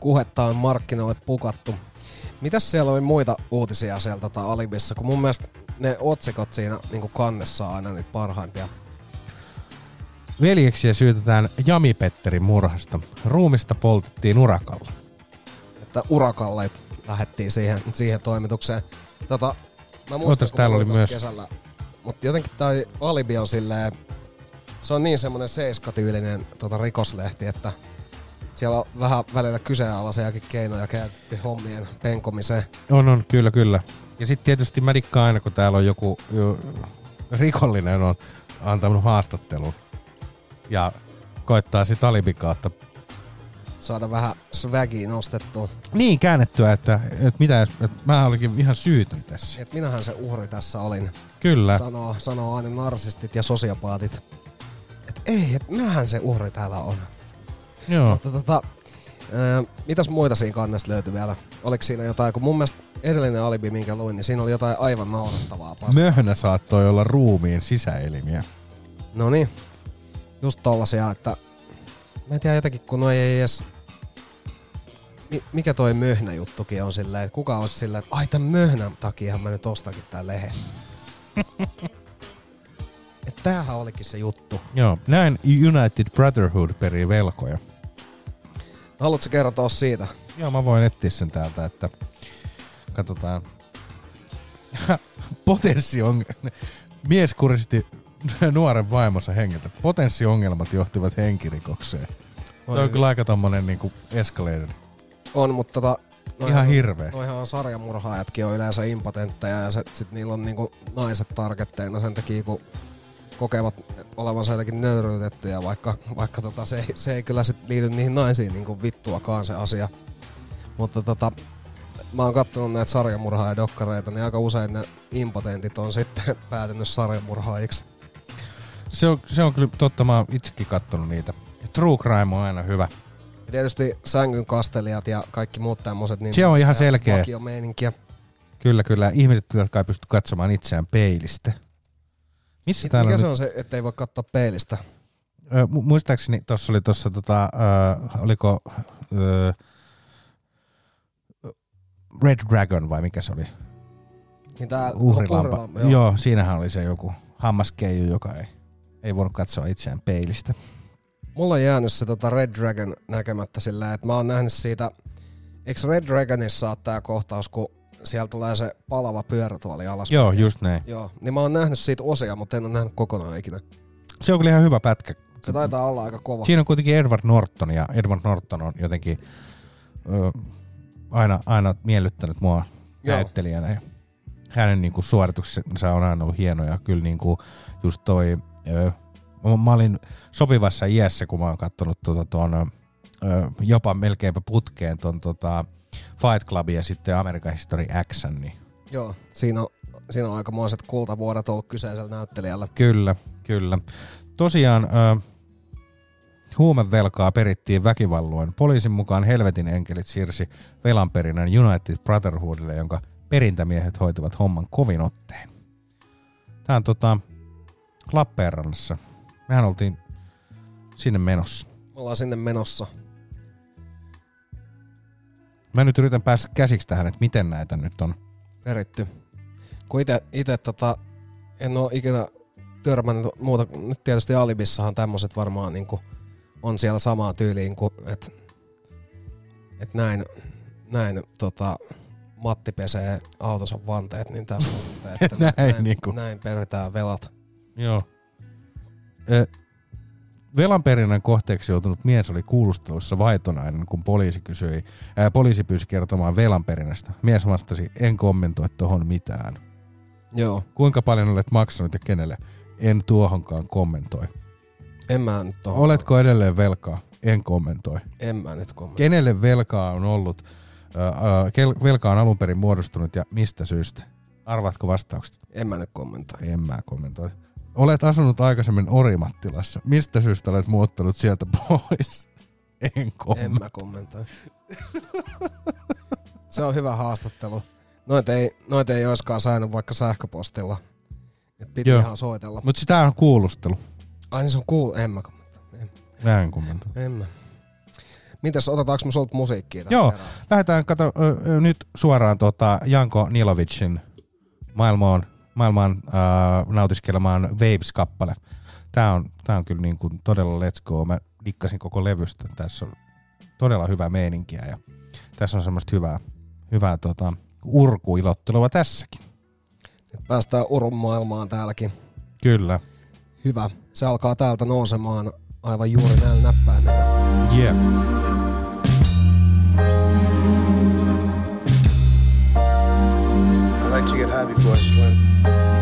Kuhetta on markkinoille pukattu. Mitäs siellä oli muita uutisia siellä tota Alibissa, kun mun mielestä ne otsikot siinä niin kannessa on aina niitä parhaimpia. Veljeksiä syytetään Jami Petterin murhasta. Ruumista poltettiin urakalla. Että urakalle lähettiin siihen, siihen toimitukseen. Tota, mä muistan, kun täällä oli myös- kesällä, mutta jotenkin toi Alibi on silleen, se on niin semmonen seiskatyylinen tota rikoslehti, että siellä on vähän välillä kyseenalaisiakin keinoja käytetty hommien penkomiseen. On, on, kyllä, kyllä. Ja sitten tietysti mä dikkaan aina, kun täällä on joku jo, rikollinen on antanut haastattelun. Ja koittaa sit alibin kautta Saada vähän swagia nostettua. niin käännettyä, että, että mitä jos, että mä olinkin ihan syytön tässä. Et minähän se uhri tässä olin. Kyllä. Sanoo, sanoo aina narsistit ja sosiopaatit. Et ei, et mähän se uhri täällä on. Joo. Mutta tota, mitäs muita siinä kannesta löytyi vielä? Oliko siinä jotain, kun mun mielestä edellinen alibi, minkä luin, niin siinä oli jotain aivan naurettavaa paskaa. Möhnä saattoi olla ruumiin sisäelimiä. No niin, just tollasia, että mä en tiedä jotenkin, kun noi ei edes... Mi- mikä toi möhnä juttukin on silleen, että kuka olisi silleen, että ai tän möhnän takia mä nyt ostakin tää lehen. *laughs* että tämähän olikin se juttu. Joo, näin United Brotherhood perii velkoja. Haluatko kertoa siitä? Joo, mä voin etsiä sen täältä, että katsotaan. *laughs* potenssiong... Mies kuristi nuoren vaimonsa hengiltä. Potenssiongelmat johtivat henkirikokseen. Toi on kyllä aika tommonen niinku escalated. On, mutta tota... Ihan hirveä. Noihan sarjamurhaajatkin on yleensä impotentteja ja sit, sit niillä on niinku naiset targetteina sen takia, kun kokevat olevansa jotenkin nöyryytettyjä, vaikka, vaikka tota, se, ei, se ei kyllä sit liity niihin naisiin niinku vittuakaan se asia. Mutta tota, mä oon kattonut näitä sarjamurhaajadokkareita, niin aika usein ne impotentit on *laughs* sitten päätynyt sarjamurhaajiksi. Se on, se on kyllä totta, mä oon itsekin kattonut niitä. True crime on aina hyvä. Ja tietysti sängyn kastelijat ja kaikki muut tämmöiset. Niin Se on ihan selkeä. Vakiomeininkiä. Kyllä, kyllä. Ihmiset, jotka ei pysty katsomaan itseään peilistä. Missä täällä Mikä nyt- se on se, ettei voi katsoa peilistä? Ö, mu- muistaakseni tuossa oli tuossa, tota, ö, oliko ö, Red Dragon vai mikä se oli? Niin tää Uhrilampa. Uhrilampa, joo. joo, siinähän oli se joku hammaskeiju, joka ei, ei voinut katsoa itseään peilistä. Mulla on jäänyt se tota Red Dragon näkemättä sillä, että mä oon nähnyt siitä, eikö Red Dragonissa ole tää kohtaus, kun siellä tulee se palava pyörätuoli alas. Joo, just näin. Joo, niin mä oon nähnyt siitä osia, mutta en ole nähnyt kokonaan ikinä. Se on kyllä ihan hyvä pätkä. Se taitaa olla aika kova. Siinä on kuitenkin Edward Norton ja Edward Norton on jotenkin ö, aina, aina miellyttänyt mua Joo. näyttelijänä. Ja hänen niinku suorituksensa on aina ollut hienoja. Kyllä niinku just toi, ö, mä, olin sopivassa iässä, kun mä oon kattonut ton, ö, jopa melkeinpä putkeen ton tota, Fight Club ja sitten American History X, niin Joo, siinä on, siinä on aikamoiset kultavuodet ollut kyseisellä näyttelijällä. Kyllä, kyllä. Tosiaan ö, huumevelkaa perittiin väkivalloin. Poliisin mukaan helvetin enkelit siirsi velanperinnän United Brotherhoodille, jonka perintämiehet hoitivat homman kovin otteen. Tämä on tota, Lappeenrannassa. Mehän oltiin sinne menossa. Me ollaan sinne menossa. Mä nyt yritän päästä käsiksi tähän, että miten näitä nyt on. peritty. Kun ite, ite tota, en oo ikinä törmännyt muuta, nyt tietysti Alibissahan tämmöiset varmaan niinku on siellä samaa tyyliin kuin, että et näin, näin tota, Matti pesee autonsa vanteet, niin tässä on sitten, *laughs* että Näin näin, niinku. näin peritään velat. Joo. Velanperinnän kohteeksi joutunut mies oli kuulustelussa vaitonainen, kun poliisi kysyi, ää, poliisi pyysi kertomaan velanperinnästä. Mies vastasi, en kommentoi tohon mitään. Joo. Kuinka paljon olet maksanut ja kenelle? En tuohonkaan kommentoi. En mä nyt tohon. Oletko edelleen velkaa? En kommentoi. En mä nyt kommentoi. Kenelle velkaa on ollut, ää, ää, kel- velka on alun perin muodostunut ja mistä syystä? Arvaatko vastaukset? En mä nyt kommentoi. En mä kommentoi. Olet asunut aikaisemmin Orimattilassa. Mistä syystä olet muuttanut sieltä pois? *laughs* En kommentoi. En mä kommentoi. Se on hyvä haastattelu. Noit ei, noit ei oiskaan saanut vaikka sähköpostilla. Et piti Joo. ihan soitella. Mutta sitä on kuulustelu. Ai niin se on cool. En mä kommentoi. En, Mä en kommentoi. en mä. Mitäs, otetaanko me sulta musiikkia? Joo, perään? lähdetään kato, ö, ö, nyt suoraan tota Janko Nilovicin maailmaan, maailmaan äh, nautiskelemaan Waves-kappale. Tää on, tää on kyllä niin kuin todella let's go. Mä dikkasin koko levystä. Tässä on todella hyvää meininkiä ja tässä on semmoista hyvää, hyvää tota, urkuilottelua tässäkin. Nyt päästään urun maailmaan täälläkin. Kyllä. Hyvä. Se alkaa täältä nousemaan aivan juuri näillä näppäimillä. Yeah. I like to get high before I swim. thank you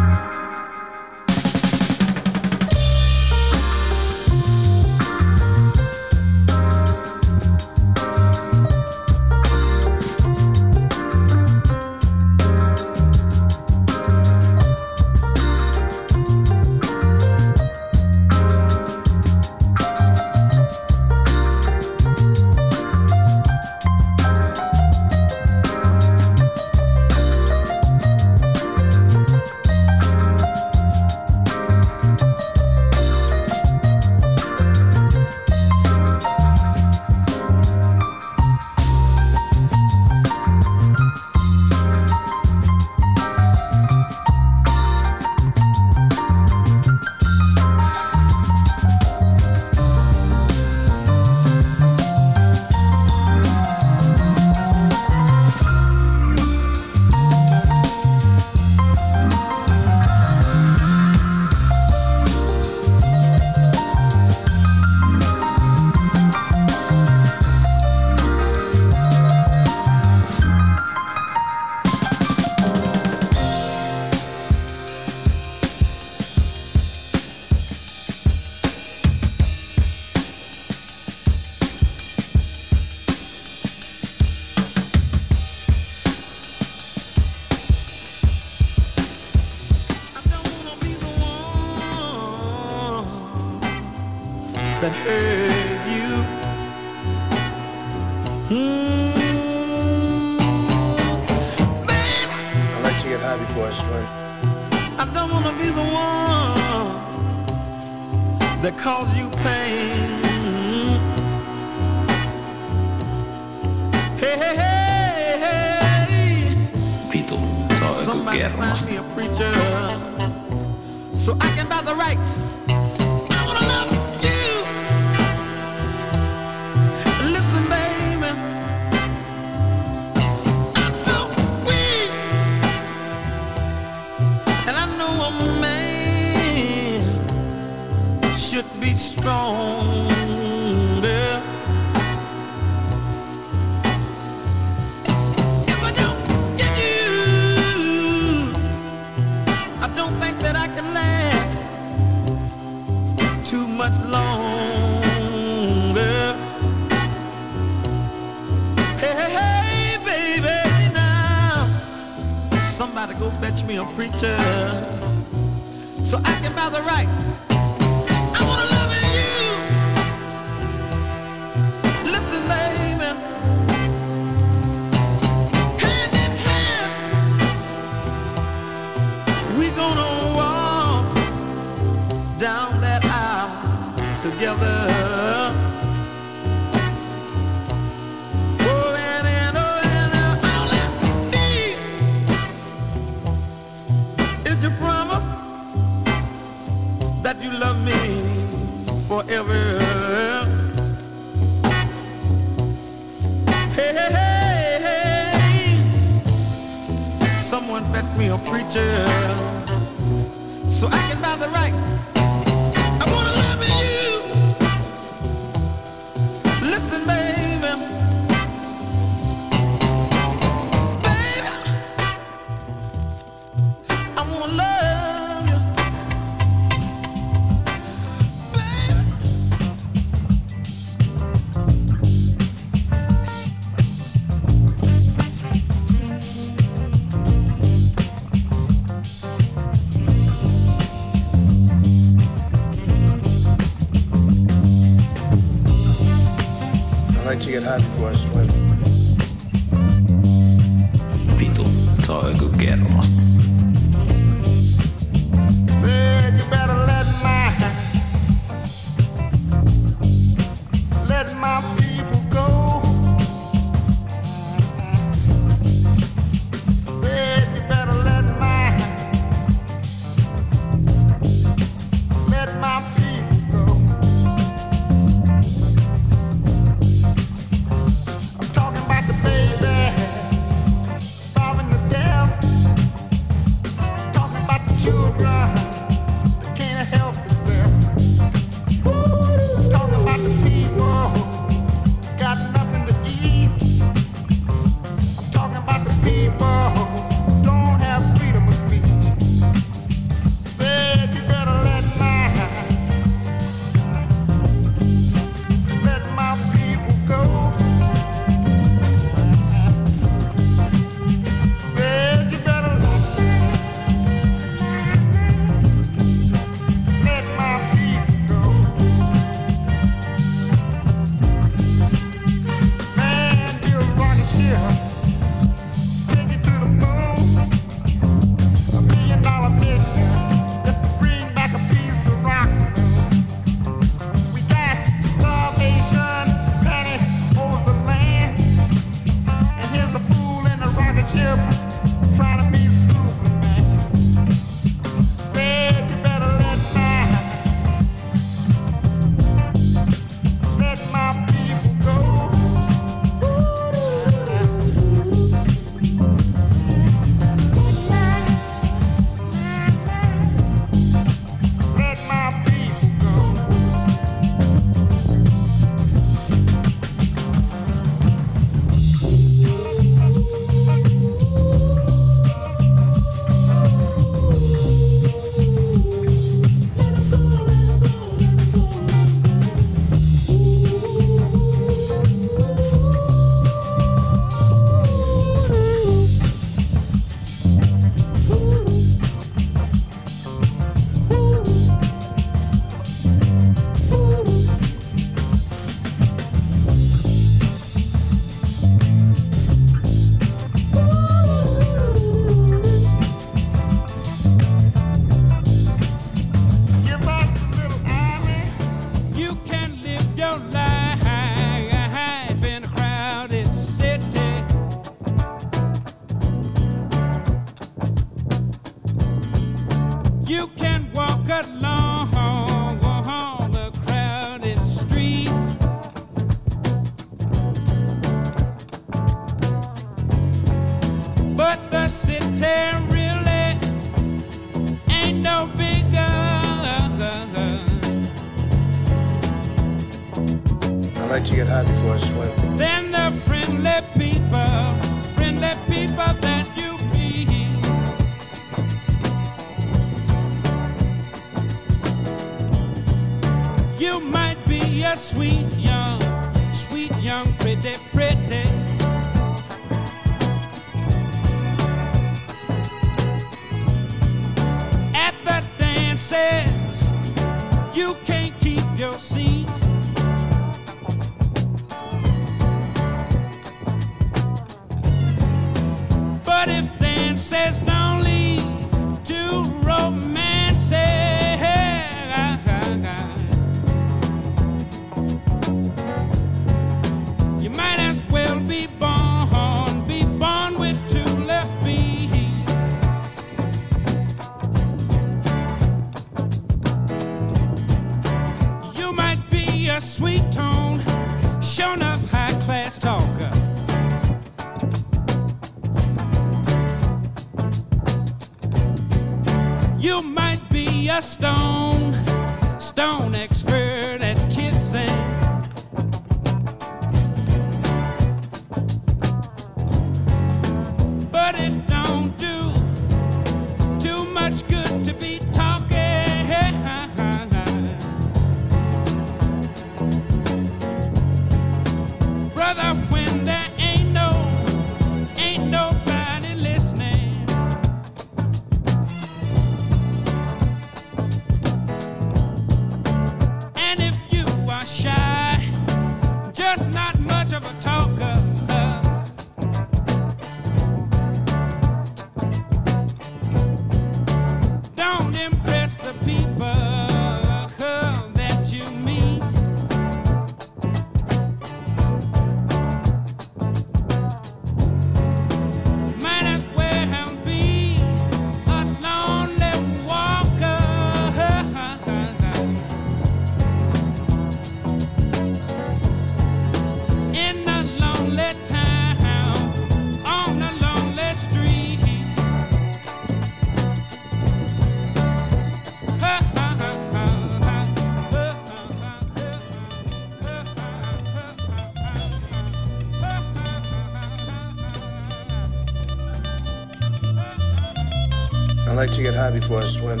like to get high before I swim.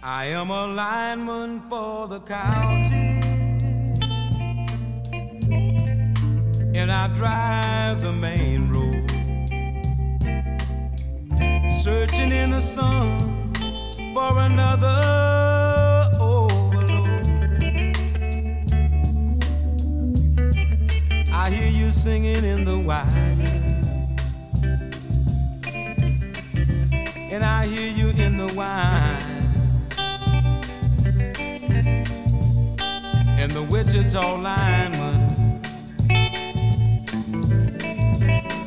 I am a lineman for the county. And I drive the main road. Searching in the sun for another overload. I hear you singing in the wire. And I hear you in the wine. And the Wichita lineman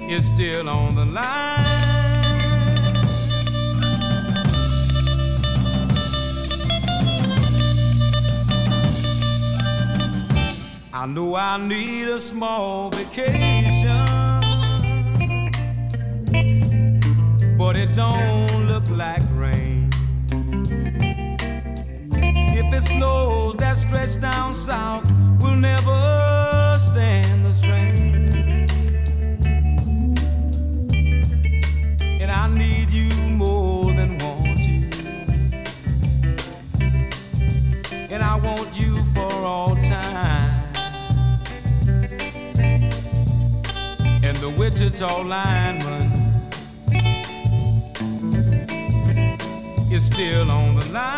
is still on the line. I know I need a small vacation, but it don't look like rain. If it snows, that stretch down south will never stand the strain. And I need you more than want you. And I want you for all time. And the Wichita lineman still on the line.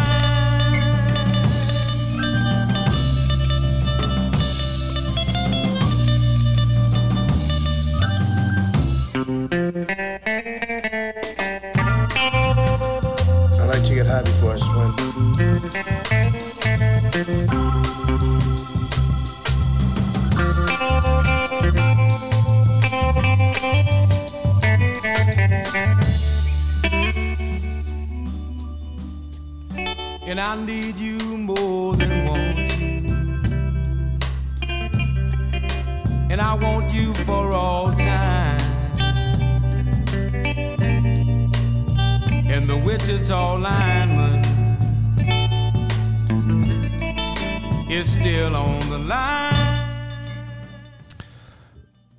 I like to get high before I swim. And I need you more than want you. And I want you for all time. And the Wichita lineman is still on the line.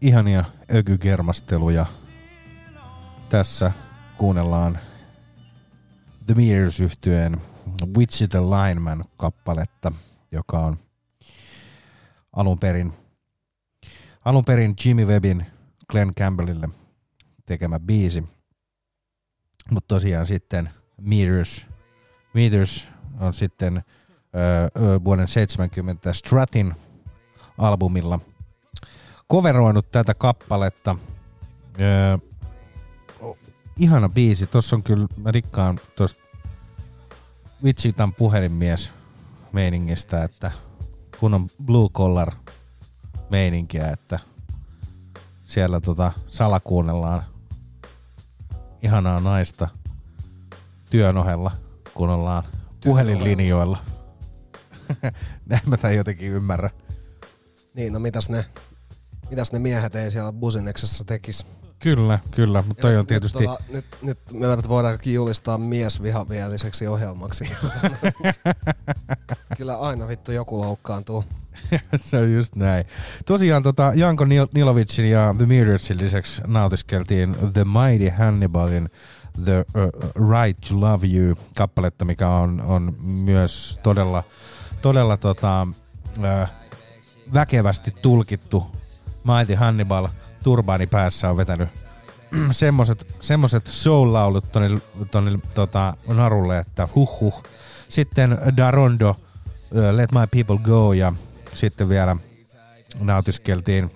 Ihania ökykermasteluja. Tässä kuunnellaan The Meters yhtyeen Wichita Lineman kappaletta, joka on alun perin, alun perin Jimmy Webbin Glenn Campbellille tekemä biisi. Mutta tosiaan sitten Meters, Meters on sitten ö, ö, vuoden 70 Stratin albumilla coveroinut tätä kappaletta. Öö, ihana biisi. Tossa on kyllä, mä rikkaan tosta Wichitan puhelinmies meiningistä, että kun on blue collar meininkiä, että siellä tota salakuunnellaan ihanaa naista työn ohella, kun ollaan puhelinlinjoilla. *laughs* Näin mä tämän jotenkin ymmärrän. Niin, no mitäs ne, mitäs ne miehet ei siellä busineksessa tekis? Kyllä, kyllä, mutta toi on tietysti... Nyt, tota, nyt, nyt me voidaankin julistaa miesvihavieliseksi ohjelmaksi. *laughs* Kyllä aina vittu joku loukkaantuu. *laughs* se on just näin. Tosiaan tota, Janko Nil- Nilovicin ja The Metersin lisäksi nautiskeltiin The Mighty Hannibalin The uh, Right to Love You kappaletta, mikä on, on myös todella, todella tota, äh, väkevästi tulkittu. Mighty Hannibal turbaani päässä on vetänyt semmoset, semmoset soul-laulut tonne, tonne tota, narulle, että huh huh. Sitten Darondo, Let My People Go ja sitten vielä nautiskeltiin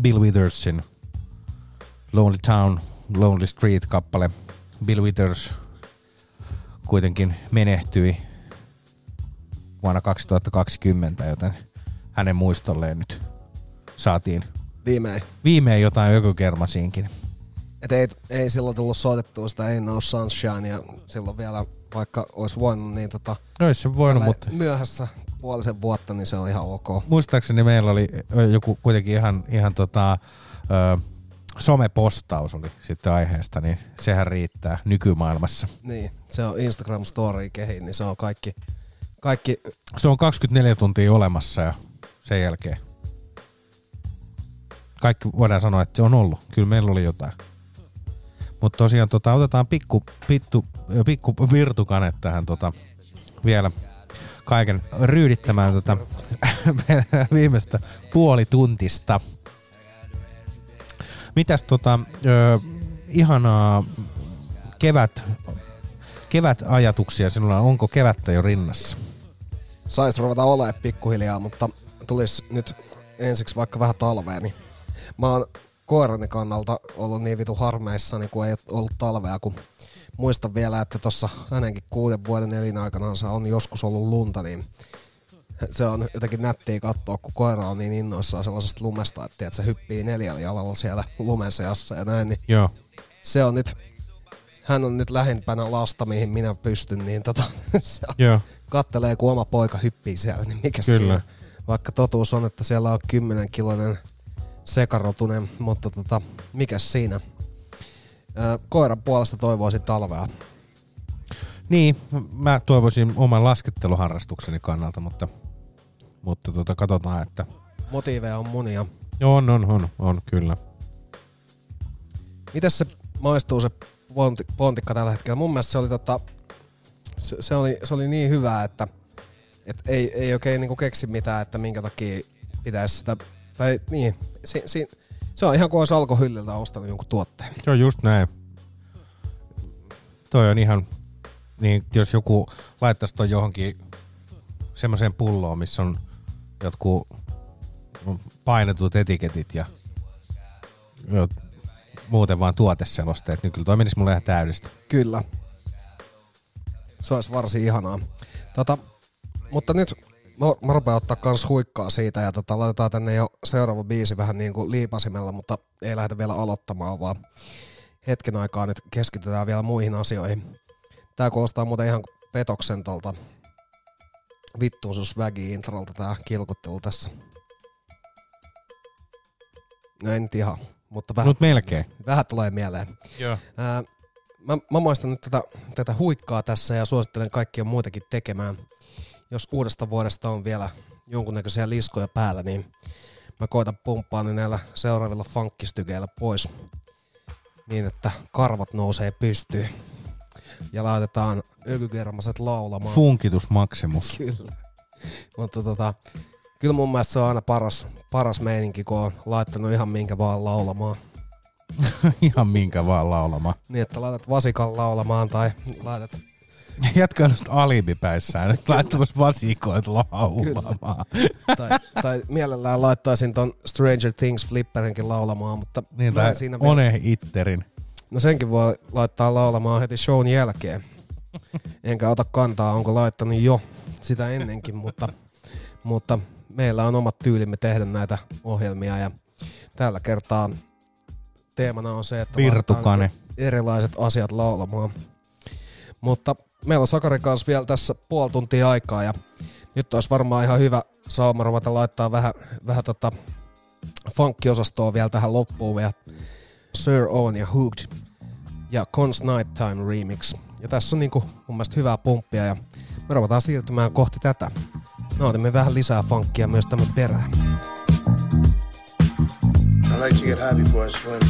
Bill Withersin Lonely Town, Lonely Street kappale. Bill Withers kuitenkin menehtyi vuonna 2020, joten hänen muistolleen nyt saatiin Viimein. viimein jotain ökykermasiinkin. Et ei, ei silloin tullut soitettua sitä Ain't No Sunshine ja silloin vielä vaikka olisi voinut niin tota, Ois se voinut, mutta myöhässä puolisen vuotta, niin se on ihan ok. muistaakseni meillä oli joku kuitenkin ihan, ihan tota, ö, somepostaus oli sitten aiheesta, niin sehän riittää nykymaailmassa. Niin, se on Instagram story kehin, niin se on kaikki, kaikki Se on 24 tuntia olemassa ja sen jälkeen. Kaikki voidaan sanoa, että se on ollut. Kyllä meillä oli jotain. Mutta tosiaan tota, otetaan pikku, pittu, pikku virtukane tähän tota, vielä kaiken ryydittämään tota, *laughs* viimeistä puolituntista. Mitäs tota, ö, ihanaa kevät, kevät ajatuksia sinulla on? Onko kevättä jo rinnassa? sais ruveta olemaan pikkuhiljaa, mutta tulisi nyt ensiksi vaikka vähän talvea, niin mä oon koirani kannalta ollut niin vitu harmeissani, kun ei ollut talvea, kun muistan vielä, että tuossa hänenkin kuuden vuoden elinaikanansa on joskus ollut lunta, niin se on jotenkin nättiä katsoa, kun koira on niin innoissaan sellaisesta lumesta, että se hyppii neljällä jalalla siellä lumen seassa ja näin, niin Joo. se on nyt, hän on nyt lähimpänä lasta, mihin minä pystyn, niin tota, *laughs* se on, Joo. kattelee, kun oma poika hyppii siellä, niin mikä Kyllä. siinä? Vaikka totuus on, että siellä on 10 kiloinen sekarotunen, mutta tota, mikä siinä? Koiran puolesta toivoisin talvea. Niin, mä toivoisin oman lasketteluharrastukseni kannalta, mutta, mutta tota, katsotaan, että Motiiveja on monia. on, on, on, on kyllä. Mitäs se maistuu se ponti, pontikka tällä hetkellä? Mun mielestä se oli, tota, se, se oli, se oli niin hyvää, että et ei, ei oikein niinku keksi mitään, että minkä takia pitäisi sitä, tai niin, si, si, se on ihan kuin olisi alkohylliltä ostanut jonkun tuotteen. Se on just näin. Toi on ihan, niin jos joku laittaisi toi johonkin semmoiseen pulloon, missä on jotkut painetut etiketit ja jo- muuten vaan tuoteselosteet, niin kyllä toi menisi mulle ihan täydellistä. Kyllä. Se olisi varsin ihanaa. Tota, mutta nyt mä, mä rupean ottaa kans huikkaa siitä ja tota, laitetaan tänne jo seuraava biisi vähän niin kuin liipasimella, mutta ei lähdetä vielä aloittamaan, vaan hetken aikaa nyt keskitytään vielä muihin asioihin. Tää kuulostaa muuten ihan petoksen tuolta vittuun vägi introlta tää kilkuttelu tässä. No en nyt ihan, mutta vähän, Mut melkein. vähän tulee mieleen. Joo. Ää, mä, mä maistan nyt tätä, tätä huikkaa tässä ja suosittelen kaikkia muitakin tekemään. Jos uudesta vuodesta on vielä jonkunnäköisiä liskoja päällä, niin mä koitan pumppaa ne näillä seuraavilla funkkistykeillä pois niin, että karvat nousee pystyyn. Ja laitetaan ökykermaset laulamaan. Funkitus maximus. Kyllä. Mutta tota, kyllä mun mielestä se on aina paras, paras meininki, kun on laittanut ihan minkä vaan laulamaan. *laughs* Ihan minkä vaan laulamaan. Niin, että laitat vasikan laulamaan tai laitat... *laughs* Jätkä on alibipäissään, että laittamassa vasikoit laulamaan. tai, tai mielellään laittaisin ton Stranger Things flipperinkin laulamaan, mutta Niin, tai siinä vielä- One Itterin. No senkin voi laittaa laulamaan heti shown jälkeen. Enkä ota kantaa, onko laittanut jo sitä ennenkin, mutta, mutta meillä on omat tyylimme tehdä näitä ohjelmia ja tällä kertaa teemana on se, että erilaiset asiat laulamaan. Mutta meillä on Sakarin kanssa vielä tässä puoli tuntia aikaa ja nyt olisi varmaan ihan hyvä sauma ruveta laittaa vähän, vähän tota funkkiosastoa vielä tähän loppuun ja Sir Owen ja Hooked ja Cons Nighttime Remix. Ja tässä on niinku mun mielestä hyvää pumppia ja me ruvetaan siirtymään kohti tätä. Nautimme vähän lisää funkkia myös tämän perään. I like to get high before I swim.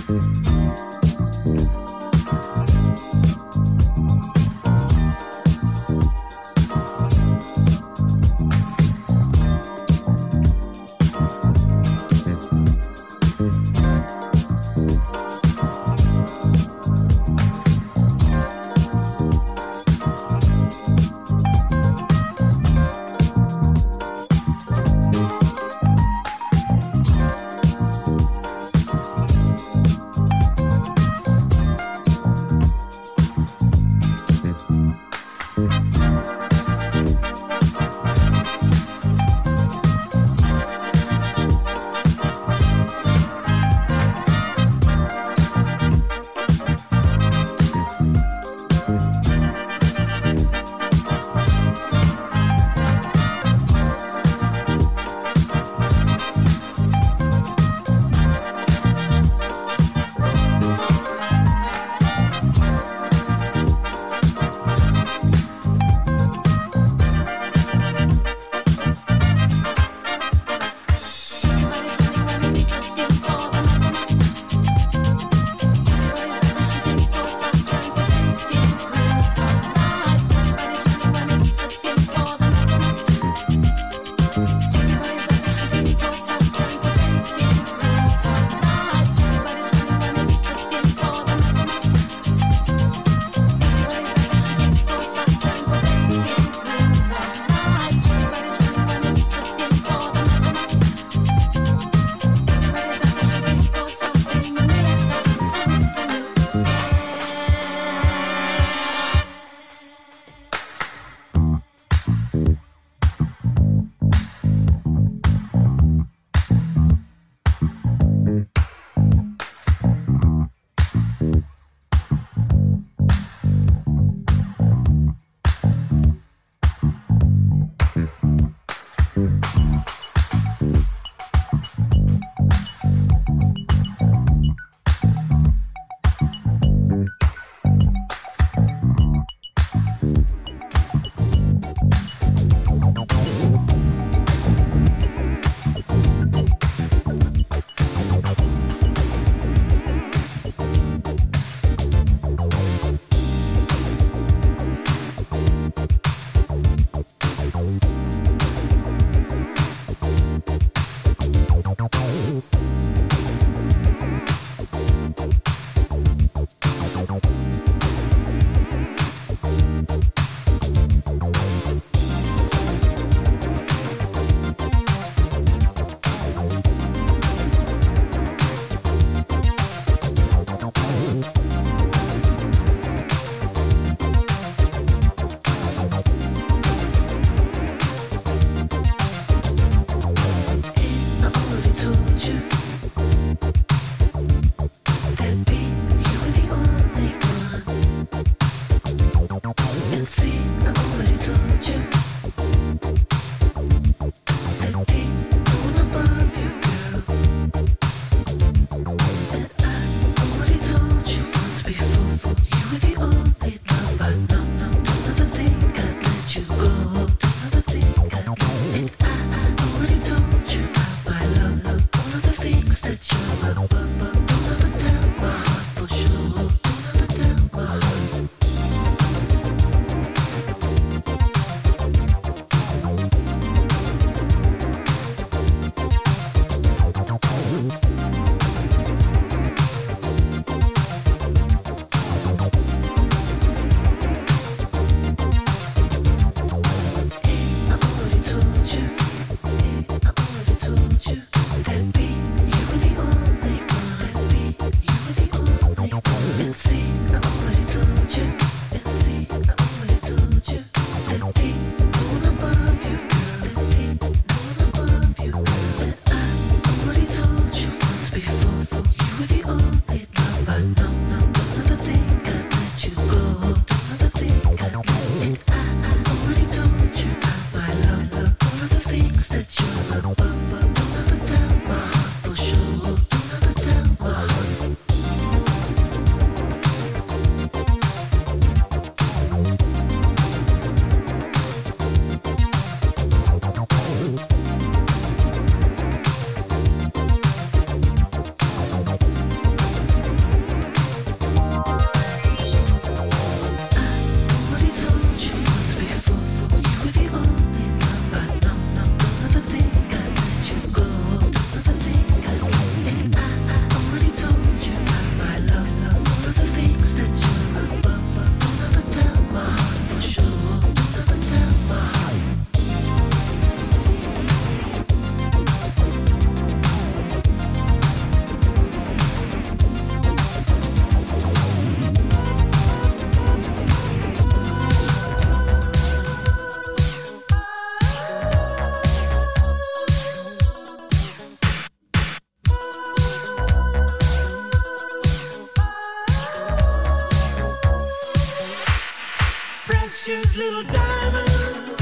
Precious little diamond,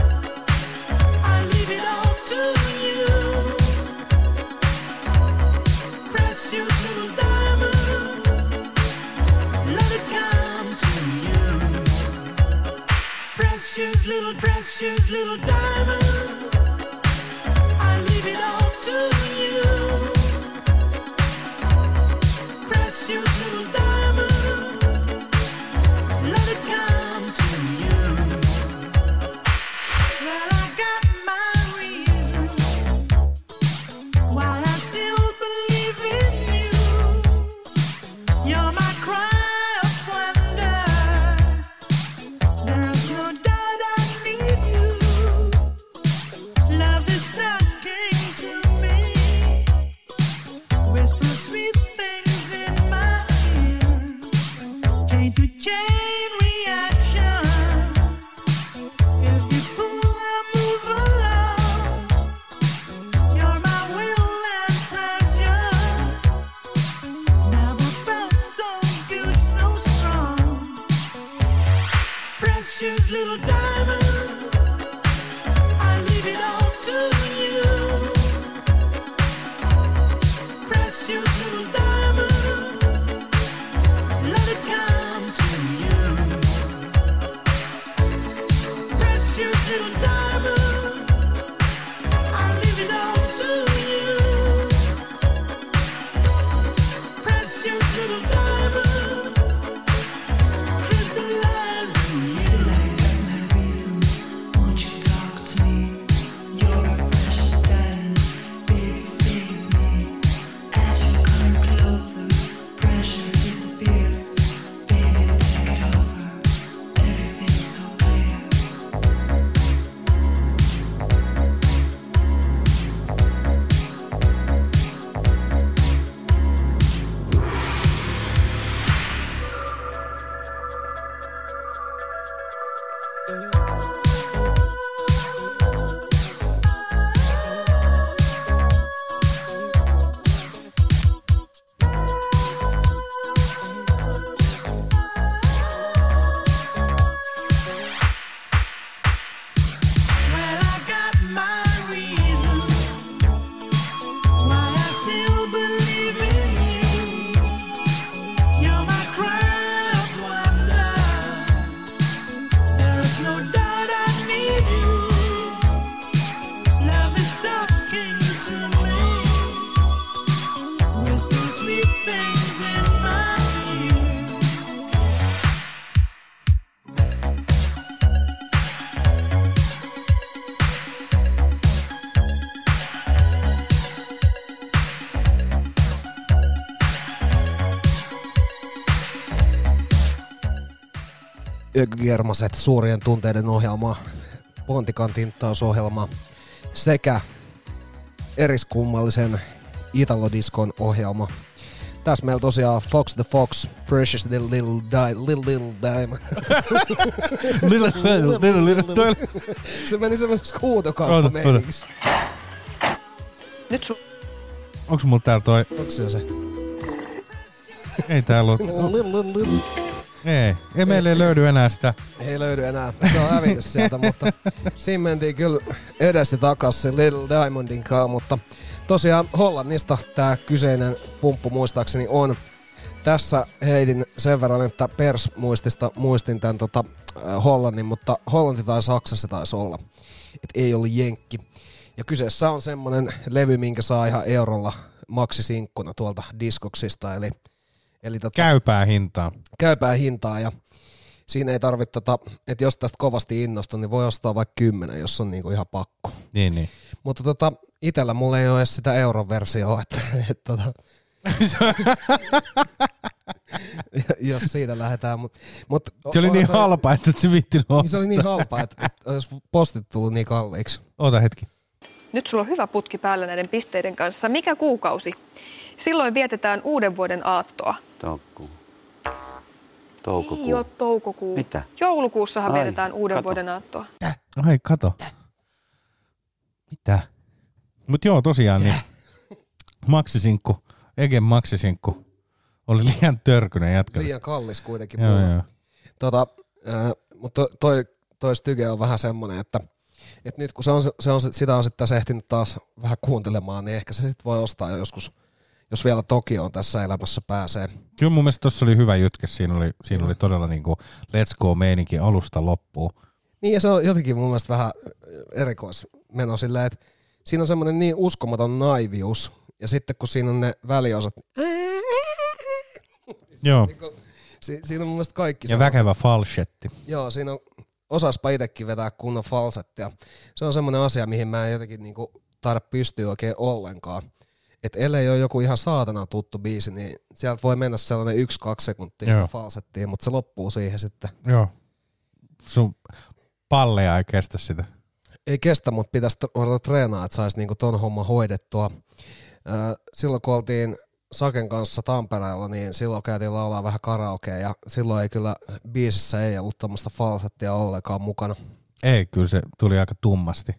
I leave it all to you. Precious little Ökygermaset suurien tunteiden ohjelma, Pontikan tinttausohjelma sekä eriskummallisen Italodiskon ohjelma. Tässä meillä tosiaan Fox the Fox, Precious Little Little Di, Little Little Diamond. Little, little, little, little, Se meni semmoisessa huutokauppa-meiningiksi. Nyt sun... Onks mulla täällä toi... Onks se se? Ei täällä oo... Little, little, little. Ei, ei meille ei löydy enää sitä. Ei löydy enää. Se on hävinnyt sieltä, mutta siinä mentiin kyllä edes ja takas se Little Diamondin kanssa, mutta tosiaan Hollannista tämä kyseinen pumppu muistaakseni on. Tässä heitin sen verran, että Pers muistista muistin tämän tota, äh, Hollannin, mutta Hollanti tai Saksa se taisi olla. Et ei ollut Jenkki. Ja kyseessä on semmonen levy, minkä saa ihan eurolla maksisinkkuna tuolta diskoksista, eli, eli tota, Käypää hintaa. käypää hintaa ja siinä ei tarvitse, tota, että jos tästä kovasti innostun, niin voi ostaa vaikka kymmenen, jos on niinku ihan pakko. Niin, niin. Mutta tota, itellä mulla ei ole edes sitä euron versioa, että, että tota, *laughs* jos siitä lähdetään. Mut, mut, Se oli niin toi- halpa, että et se viittinyt Niin se oli niin halpa, että, että olisi postit tullut niin kalliiksi. Oota hetki. Nyt sulla on hyvä putki päällä näiden pisteiden kanssa. Mikä kuukausi? Silloin vietetään uuden vuoden aattoa. Toukkuu. Ei Toukokuu. ole toukokuu. Mitä? Joulukuussahan Ai, vietetään uuden kato. vuoden aattoa. Ai, kato. Mitä? Mut joo, tosiaan niin maksisinkku, Egen maksisinkku oli liian törkynen jätkä. Liian kallis kuitenkin. Joo, mulla. joo. Tota, äh, mutta toi, toi styge on vähän semmonen, että, että nyt kun se on, se on, sitä on sitten tässä ehtinyt taas vähän kuuntelemaan, niin ehkä se sitten voi ostaa joskus, jos vielä Tokioon tässä elämässä pääsee. Kyllä mun mielestä tuossa oli hyvä jytke. Siinä oli, siinä oli todella niinku let's go meininki alusta loppuun. Niin ja se on jotenkin mun mielestä vähän erikoismeno silleen, että siinä on semmoinen niin uskomaton naivius, ja sitten kun siinä on ne väliosat, Joo. si, siinä on mun mielestä kaikki Ja väkevä falsetti. Joo, siinä on, osaspa itsekin vetää kunnon falsettia. Se on semmoinen asia, mihin mä en jotenkin niinku taida pystyä oikein ollenkaan. Et ellei ole joku ihan saatana tuttu biisi, niin sieltä voi mennä sellainen yksi-kaksi sekuntia sitä Joo. falsettia, mutta se loppuu siihen sitten. Joo. Sun palleja ei kestä sitä. Ei kestä, mutta pitäisi ruveta treenaa, että saisi niinku ton homman hoidettua. Silloin kun oltiin Saken kanssa Tampereella, niin silloin käytiin laulaa vähän karaokea ja silloin ei kyllä biisissä ei ollut tämmöistä falsettia ollenkaan mukana. Ei, kyllä se tuli aika tummasti.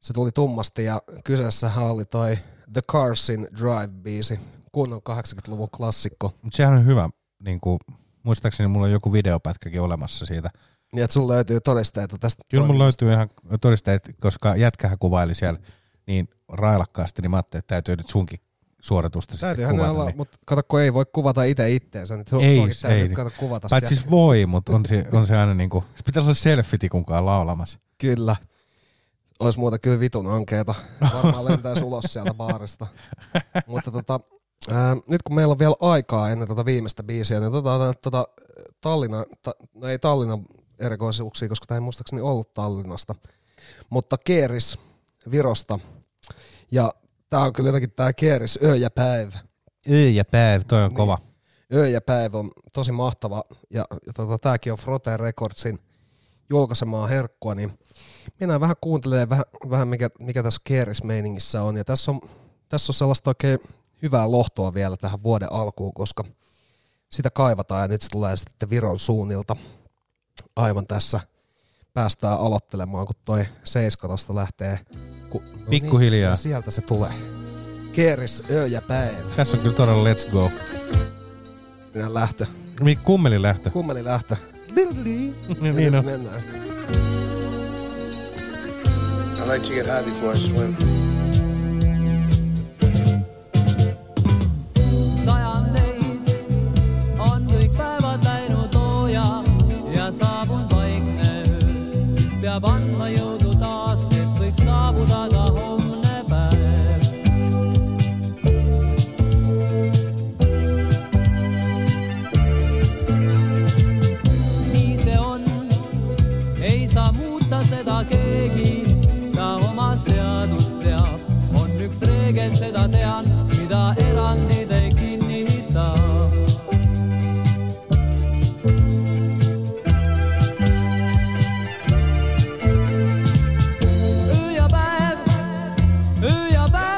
Se tuli tummasti ja kyseessähän oli toi The Carsin Drive-biisi, kunnon 80-luvun klassikko. Mutta sehän on hyvä. Niin kuin, muistaakseni mulla on joku videopätkäkin olemassa siitä. Niin, että sulla löytyy todisteita tästä Kyllä mulla löytyy ihan todisteet, koska jätkähän kuvaili siellä niin railakkaasti, niin mä ajattelin, että täytyy nyt sunkin suoritusta sitten Täytyyhän kuvata. olla, niin. mutta kato, kun ei voi kuvata itse itteensä, niin ei, suakin täytyy ei. kato kuvata Paitsi siis voi, mutta on se, on se aina niinku, se pitää olla selfie kukaan laulamassa. Kyllä. Ois muuta kyllä vitun ankeeta. Varmaan lentäisi ulos sieltä baarista. Mutta tota, ää, nyt kun meillä on vielä aikaa ennen tota viimeistä biisiä, niin tota, tota Tallinna, ta, no ei Tallinnan erikoisuuksia, koska tämä ei muistaakseni ollut Tallinnasta, mutta Keeris Virosta. Ja tää on kyllä jotenkin tää Keeris Öö ja päivä. Öö ja päivä, toi on kova. Öö ja päivä on tosi mahtava ja, ja tota, tääkin on Frote Recordsin julkaisemaa herkkua, niin mennään vähän kuuntelemaan vähän, vähän mikä, mikä tässä Keeris-meiningissä on. Ja tässä on, tässä on sellaista oikein hyvää lohtoa vielä tähän vuoden alkuun, koska sitä kaivataan ja nyt se tulee sitten Viron suunnilta aivan tässä päästään aloittelemaan, kun toi Seiska tosta lähtee. Ku, no Pikkuhiljaa. ja sieltä se tulee. Keeris, öö ja päivä. Tässä on kyllä todella let's go. Mennään lähtö. Mi- Kummeli lähtö. Kummeli lähtö. niin *laughs* on. Mennään. I like to get high before I swim. sajanteid on kõik päevad läinud looja ja saabunud vaikne öö, mis peab andma jõudu taas, et võiks saabuda ka Bye.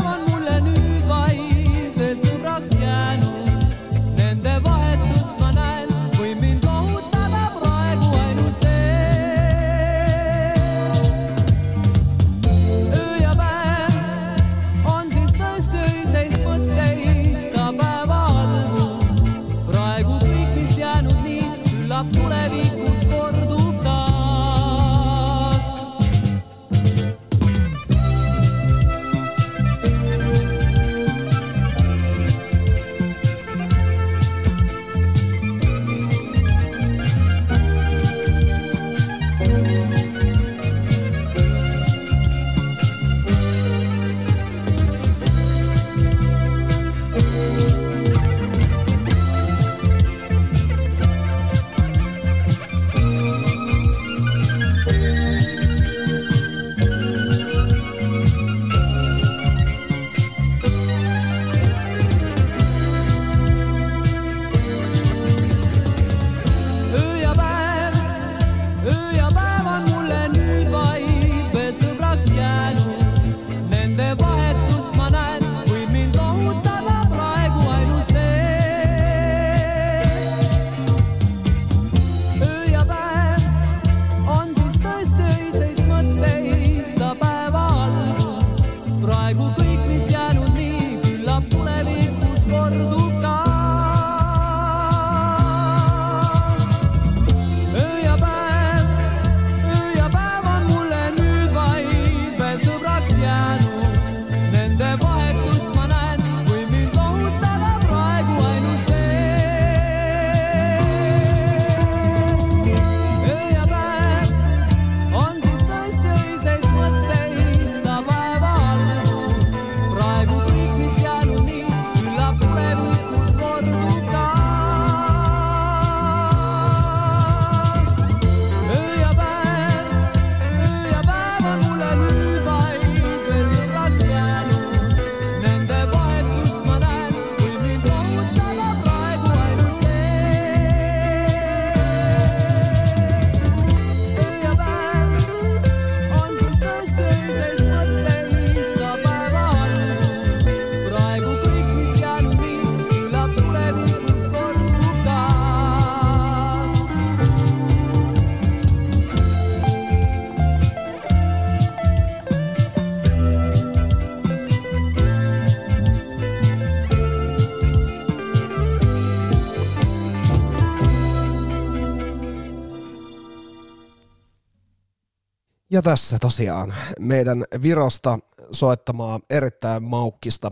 Ja tässä tosiaan meidän Virosta soittamaa erittäin maukkista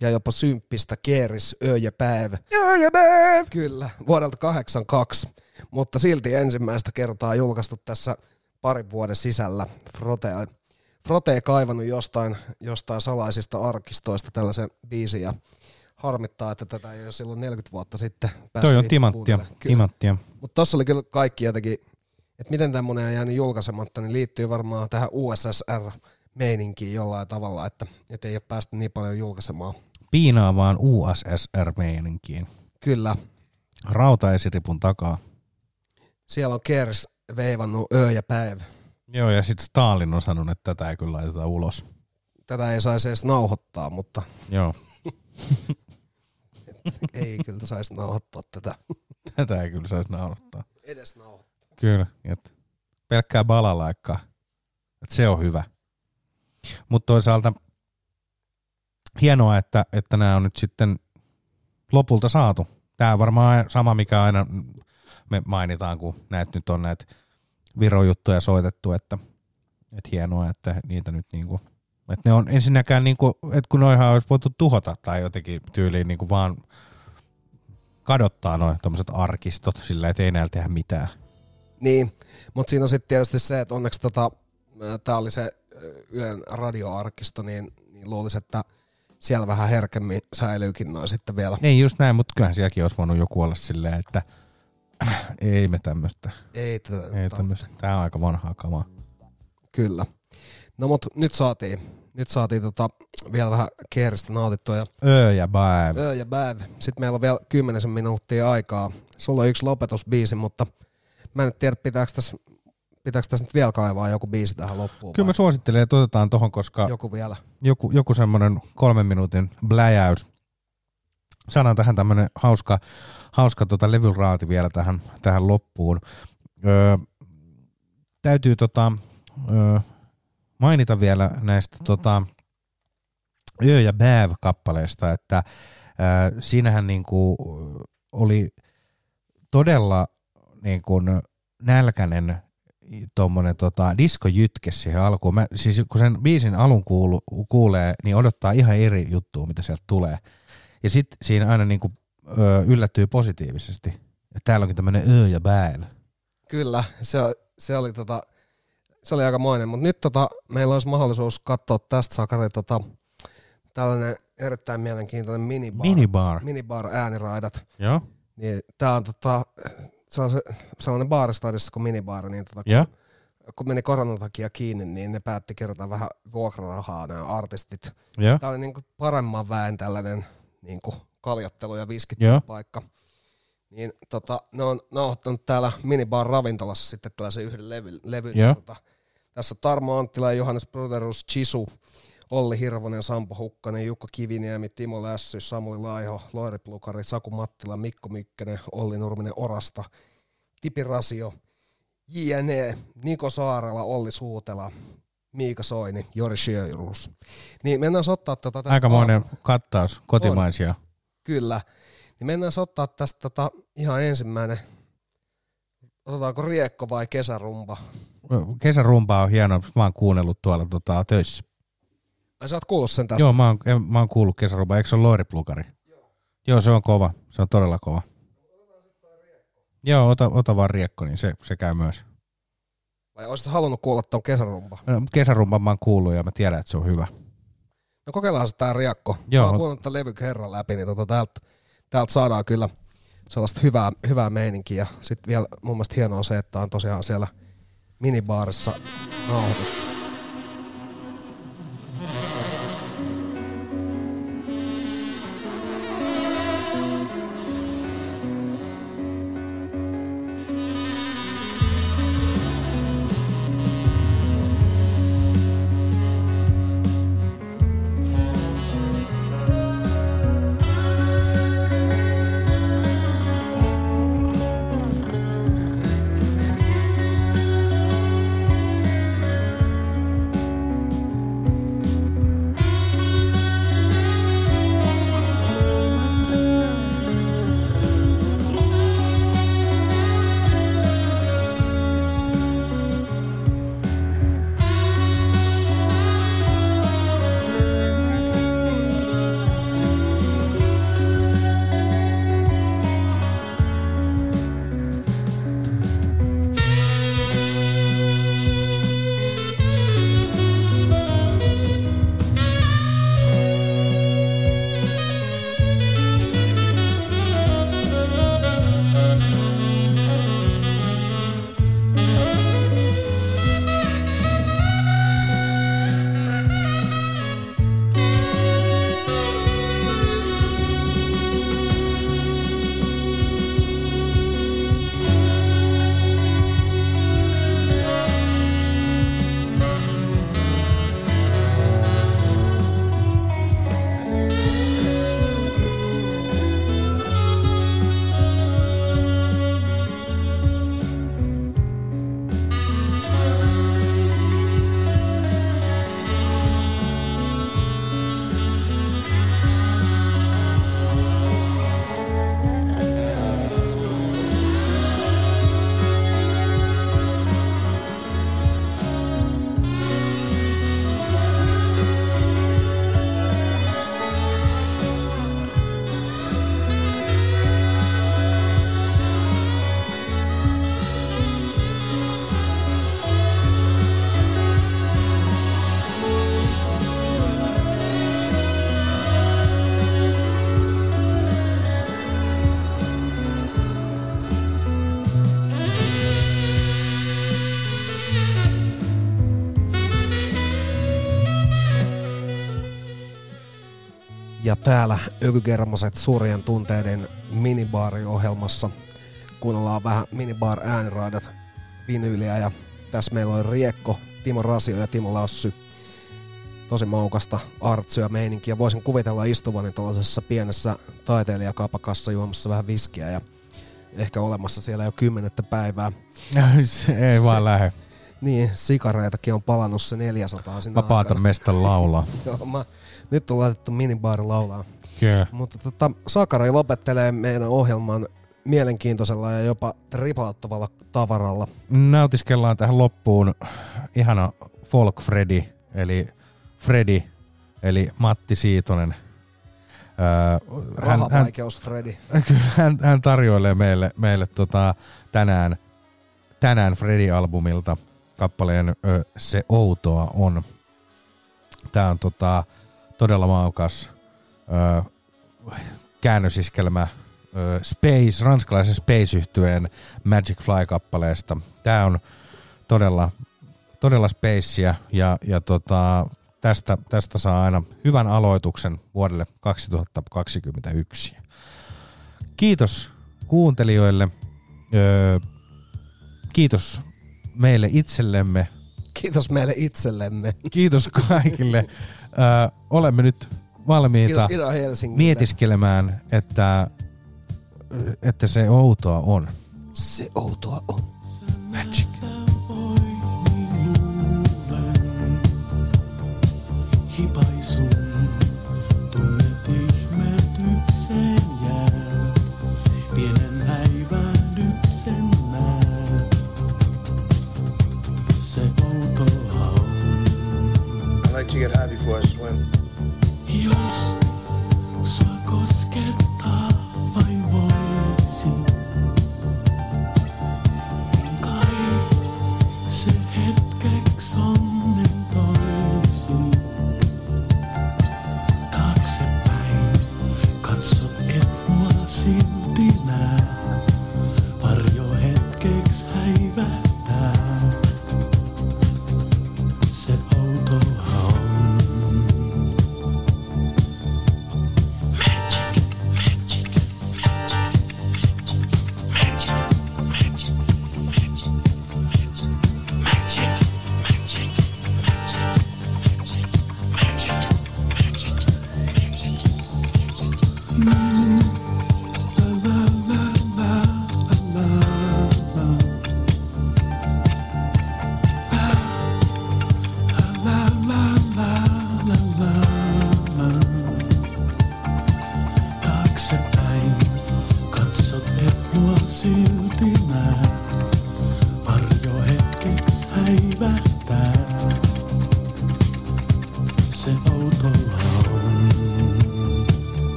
ja jopa symppistä Keeris Öö ja Päiv. Öö ja Päiv! Kyllä, vuodelta 82, mutta silti ensimmäistä kertaa julkaistu tässä parin vuoden sisällä. Frote, Frote ei kaivannut jostain, jostain salaisista arkistoista tällaisen biisin ja harmittaa, että tätä ei ole silloin 40 vuotta sitten päässyt Toi on timanttia, timanttia. Mutta tossa oli kyllä kaikki jotenkin, että miten tämmöinen on jäänyt julkaisematta, niin liittyy varmaan tähän USSR-meininkiin jollain tavalla, että, että ei ole päästy niin paljon julkaisemaan. Piinaavaan USSR-meininkiin. Kyllä. Rautaesiripun takaa. Siellä on Kers veivannut öö ja päivä. Joo, ja sitten Stalin on sanonut, että tätä ei kyllä laiteta ulos. Tätä ei saisi edes nauhoittaa, mutta Joo. *laughs* ei kyllä saisi nauhoittaa tätä. Tätä ei kyllä saisi nauhoittaa. Edes nauhoittaa. Kyllä, et pelkkää balalaikkaa. Et se on hyvä. Mutta toisaalta hienoa, että, että nämä on nyt sitten lopulta saatu. Tämä on varmaan sama, mikä aina me mainitaan, kun näitä nyt on näitä virojuttuja soitettu, että, että hienoa, että niitä nyt niinku, että ne on ensinnäkään niinku, että kun noihan olisi voitu tuhota tai jotenkin tyyliin niinku vaan kadottaa noin tommoset arkistot sillä, että ei näillä tehdä mitään. Niin, mutta siinä on sitten tietysti se, että onneksi tota, tämä oli se Ylen radioarkisto, niin, niin luulisin, että siellä vähän herkemmin säilyykin noin sitten vielä. Ei just näin, mutta kyllähän sielläkin olisi voinut joku olla silleen, että *clears throat* ei me tämmöistä. Ei tätä Ei tämmöistä. Tää on aika vanhaa kamaa. Kyllä. No mut nyt saatiin, nyt saatiin tota vielä vähän keeristä nautittua. Ja Öö ja bäv. Öö ja bäv. Sitten meillä on vielä kymmenisen minuuttia aikaa. Sulla on yksi lopetusbiisi, mutta mä en tiedä, pitääkö tässä, pitääkö tässä nyt vielä kaivaa joku biisi tähän loppuun. Kyllä mä vai? suosittelen, että otetaan tohon, koska Joku vielä. joku, joku semmoinen kolmen minuutin bläjäys. Saadaan tähän tämmönen hauska, hauska tota levyraati vielä tähän, tähän loppuun. Öö, täytyy tota, öö, mainita vielä näistä tota, Yö ja Bäv-kappaleista, että öö, siinähän niinku oli todella niin kuin nälkäinen tuommoinen tota, diskojytke siihen alkuun. Mä, siis kun sen biisin alun kuulu, kuulee, niin odottaa ihan eri juttua, mitä sieltä tulee. Ja sitten siinä aina niin kuin, ö, yllättyy positiivisesti. Että täällä onkin tämmöinen ö ja bääv. Kyllä, se, se oli tota, se oli aikamoinen, mutta nyt tota, meillä olisi mahdollisuus katsoa tästä Sakari tota, tällainen erittäin mielenkiintoinen minibar. Minibar. Minibar ääniraidat. Joo. Niin, tää on tota, se on se, sellainen baaristadissa kuin minibaari, niin tota, kun, kun meni koronan takia kiinni, niin ne päätti kerätä vähän vuokrarahaa nämä artistit. Joo. Tämä oli niinku paremman väen tällainen niinku kaljattelu ja Joo. viskittelupaikka. Niin tota, ne on, ne on ottanut täällä minibar ravintolassa sitten tällaisen yhden levy, levyn. Joo. Tota, tässä on Tarmo Anttila ja Johannes Broderus Chisu, Olli Hirvonen, Sampo Hukkanen, Jukka Kiviniemi, Timo Lässy, Samuli Laiho, Loiri Plukari, Saku Mattila, Mikko Mykkänen, Olli Nurminen Orasta, Tipi Rasio, JNE, Niko Saarela, Olli Suutela, Miika Soini, Jori Sjöjurus. Niin mennään ottaa tätä tästä Aikamoinen kattaus kotimaisia. Kyllä. Niin mennään ottaa tästä tota ihan ensimmäinen. Otetaanko riekko vai kesärumpa? Kesärumpa on hieno, mä oon kuunnellut tuolla tota, töissä. Ai sä oot kuullut sen tästä? Joo, mä oon, en- mä oon kuullut kesärumpa. Eikö se ole Loiri Plukari? Joo. Joo, se on kova. Se on todella kova. Joo, ota, ota vaan riekko, niin se, se käy myös. Vai olisit halunnut kuulla ton kesärumpa? No, Kesärumpan mä oon kuullut ja mä tiedän, että se on hyvä. No kokeillaan se tää riekko. Joo. Mä oon kuunnellut tämän levy kerran läpi, niin tota täältä, täältä saadaan kyllä sellaista hyvää, hyvää meininkiä. Sitten vielä mun mielestä hienoa se, että on tosiaan siellä minibaarissa nauhoitettu. Ja täällä Ökykermaset suurien tunteiden minibaariohjelmassa kuunnellaan vähän minibar ääniraidat vinyyliä ja tässä meillä on Riekko, Timo Rasio ja Timo Lassy. Tosi maukasta artsyä meininkiä. Voisin kuvitella istuvani tällaisessa pienessä taiteilijakapakassa juomassa vähän viskiä ja ehkä olemassa siellä jo kymmenettä päivää. Se ei vaan lähde. Niin, sikareitakin on palannut se 400 sinä Vapaata mestä laulaa. *laughs* Joo, mä, nyt on laitettu minibaari laulaa. Kyllä. Mutta tota, Sakari lopettelee meidän ohjelman mielenkiintoisella ja jopa tripauttavalla tavaralla. Nautiskellaan tähän loppuun ihana Folk Freddy, eli Freddy, eli Matti Siitonen. Öö, Rahavaikeus Freddy. *laughs* Kyllä, hän, hän tarjoilee meille, meille tota, tänään, tänään Freddy-albumilta kappaleen ö, Se outoa on. Tää on tota, todella maukas ö, käännösiskelmä ö, Space, ranskalaisen space yhtyeen Magic Fly-kappaleesta. Tää on todella, todella spacea ja, ja tota, tästä, tästä saa aina hyvän aloituksen vuodelle 2021. Kiitos kuuntelijoille. Öö, kiitos meille itsellemme. Kiitos meille itsellemme. Kiitos kaikille. *laughs* Öö, olemme nyt valmiita Kiitos mietiskelemään, että, että se outoa on. Se outoa on. Magic.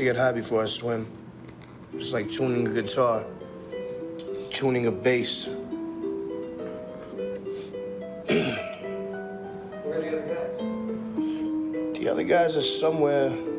To get high before I swim. It's like tuning a guitar, tuning a bass. *clears throat* Where are the other guys? The other guys are somewhere.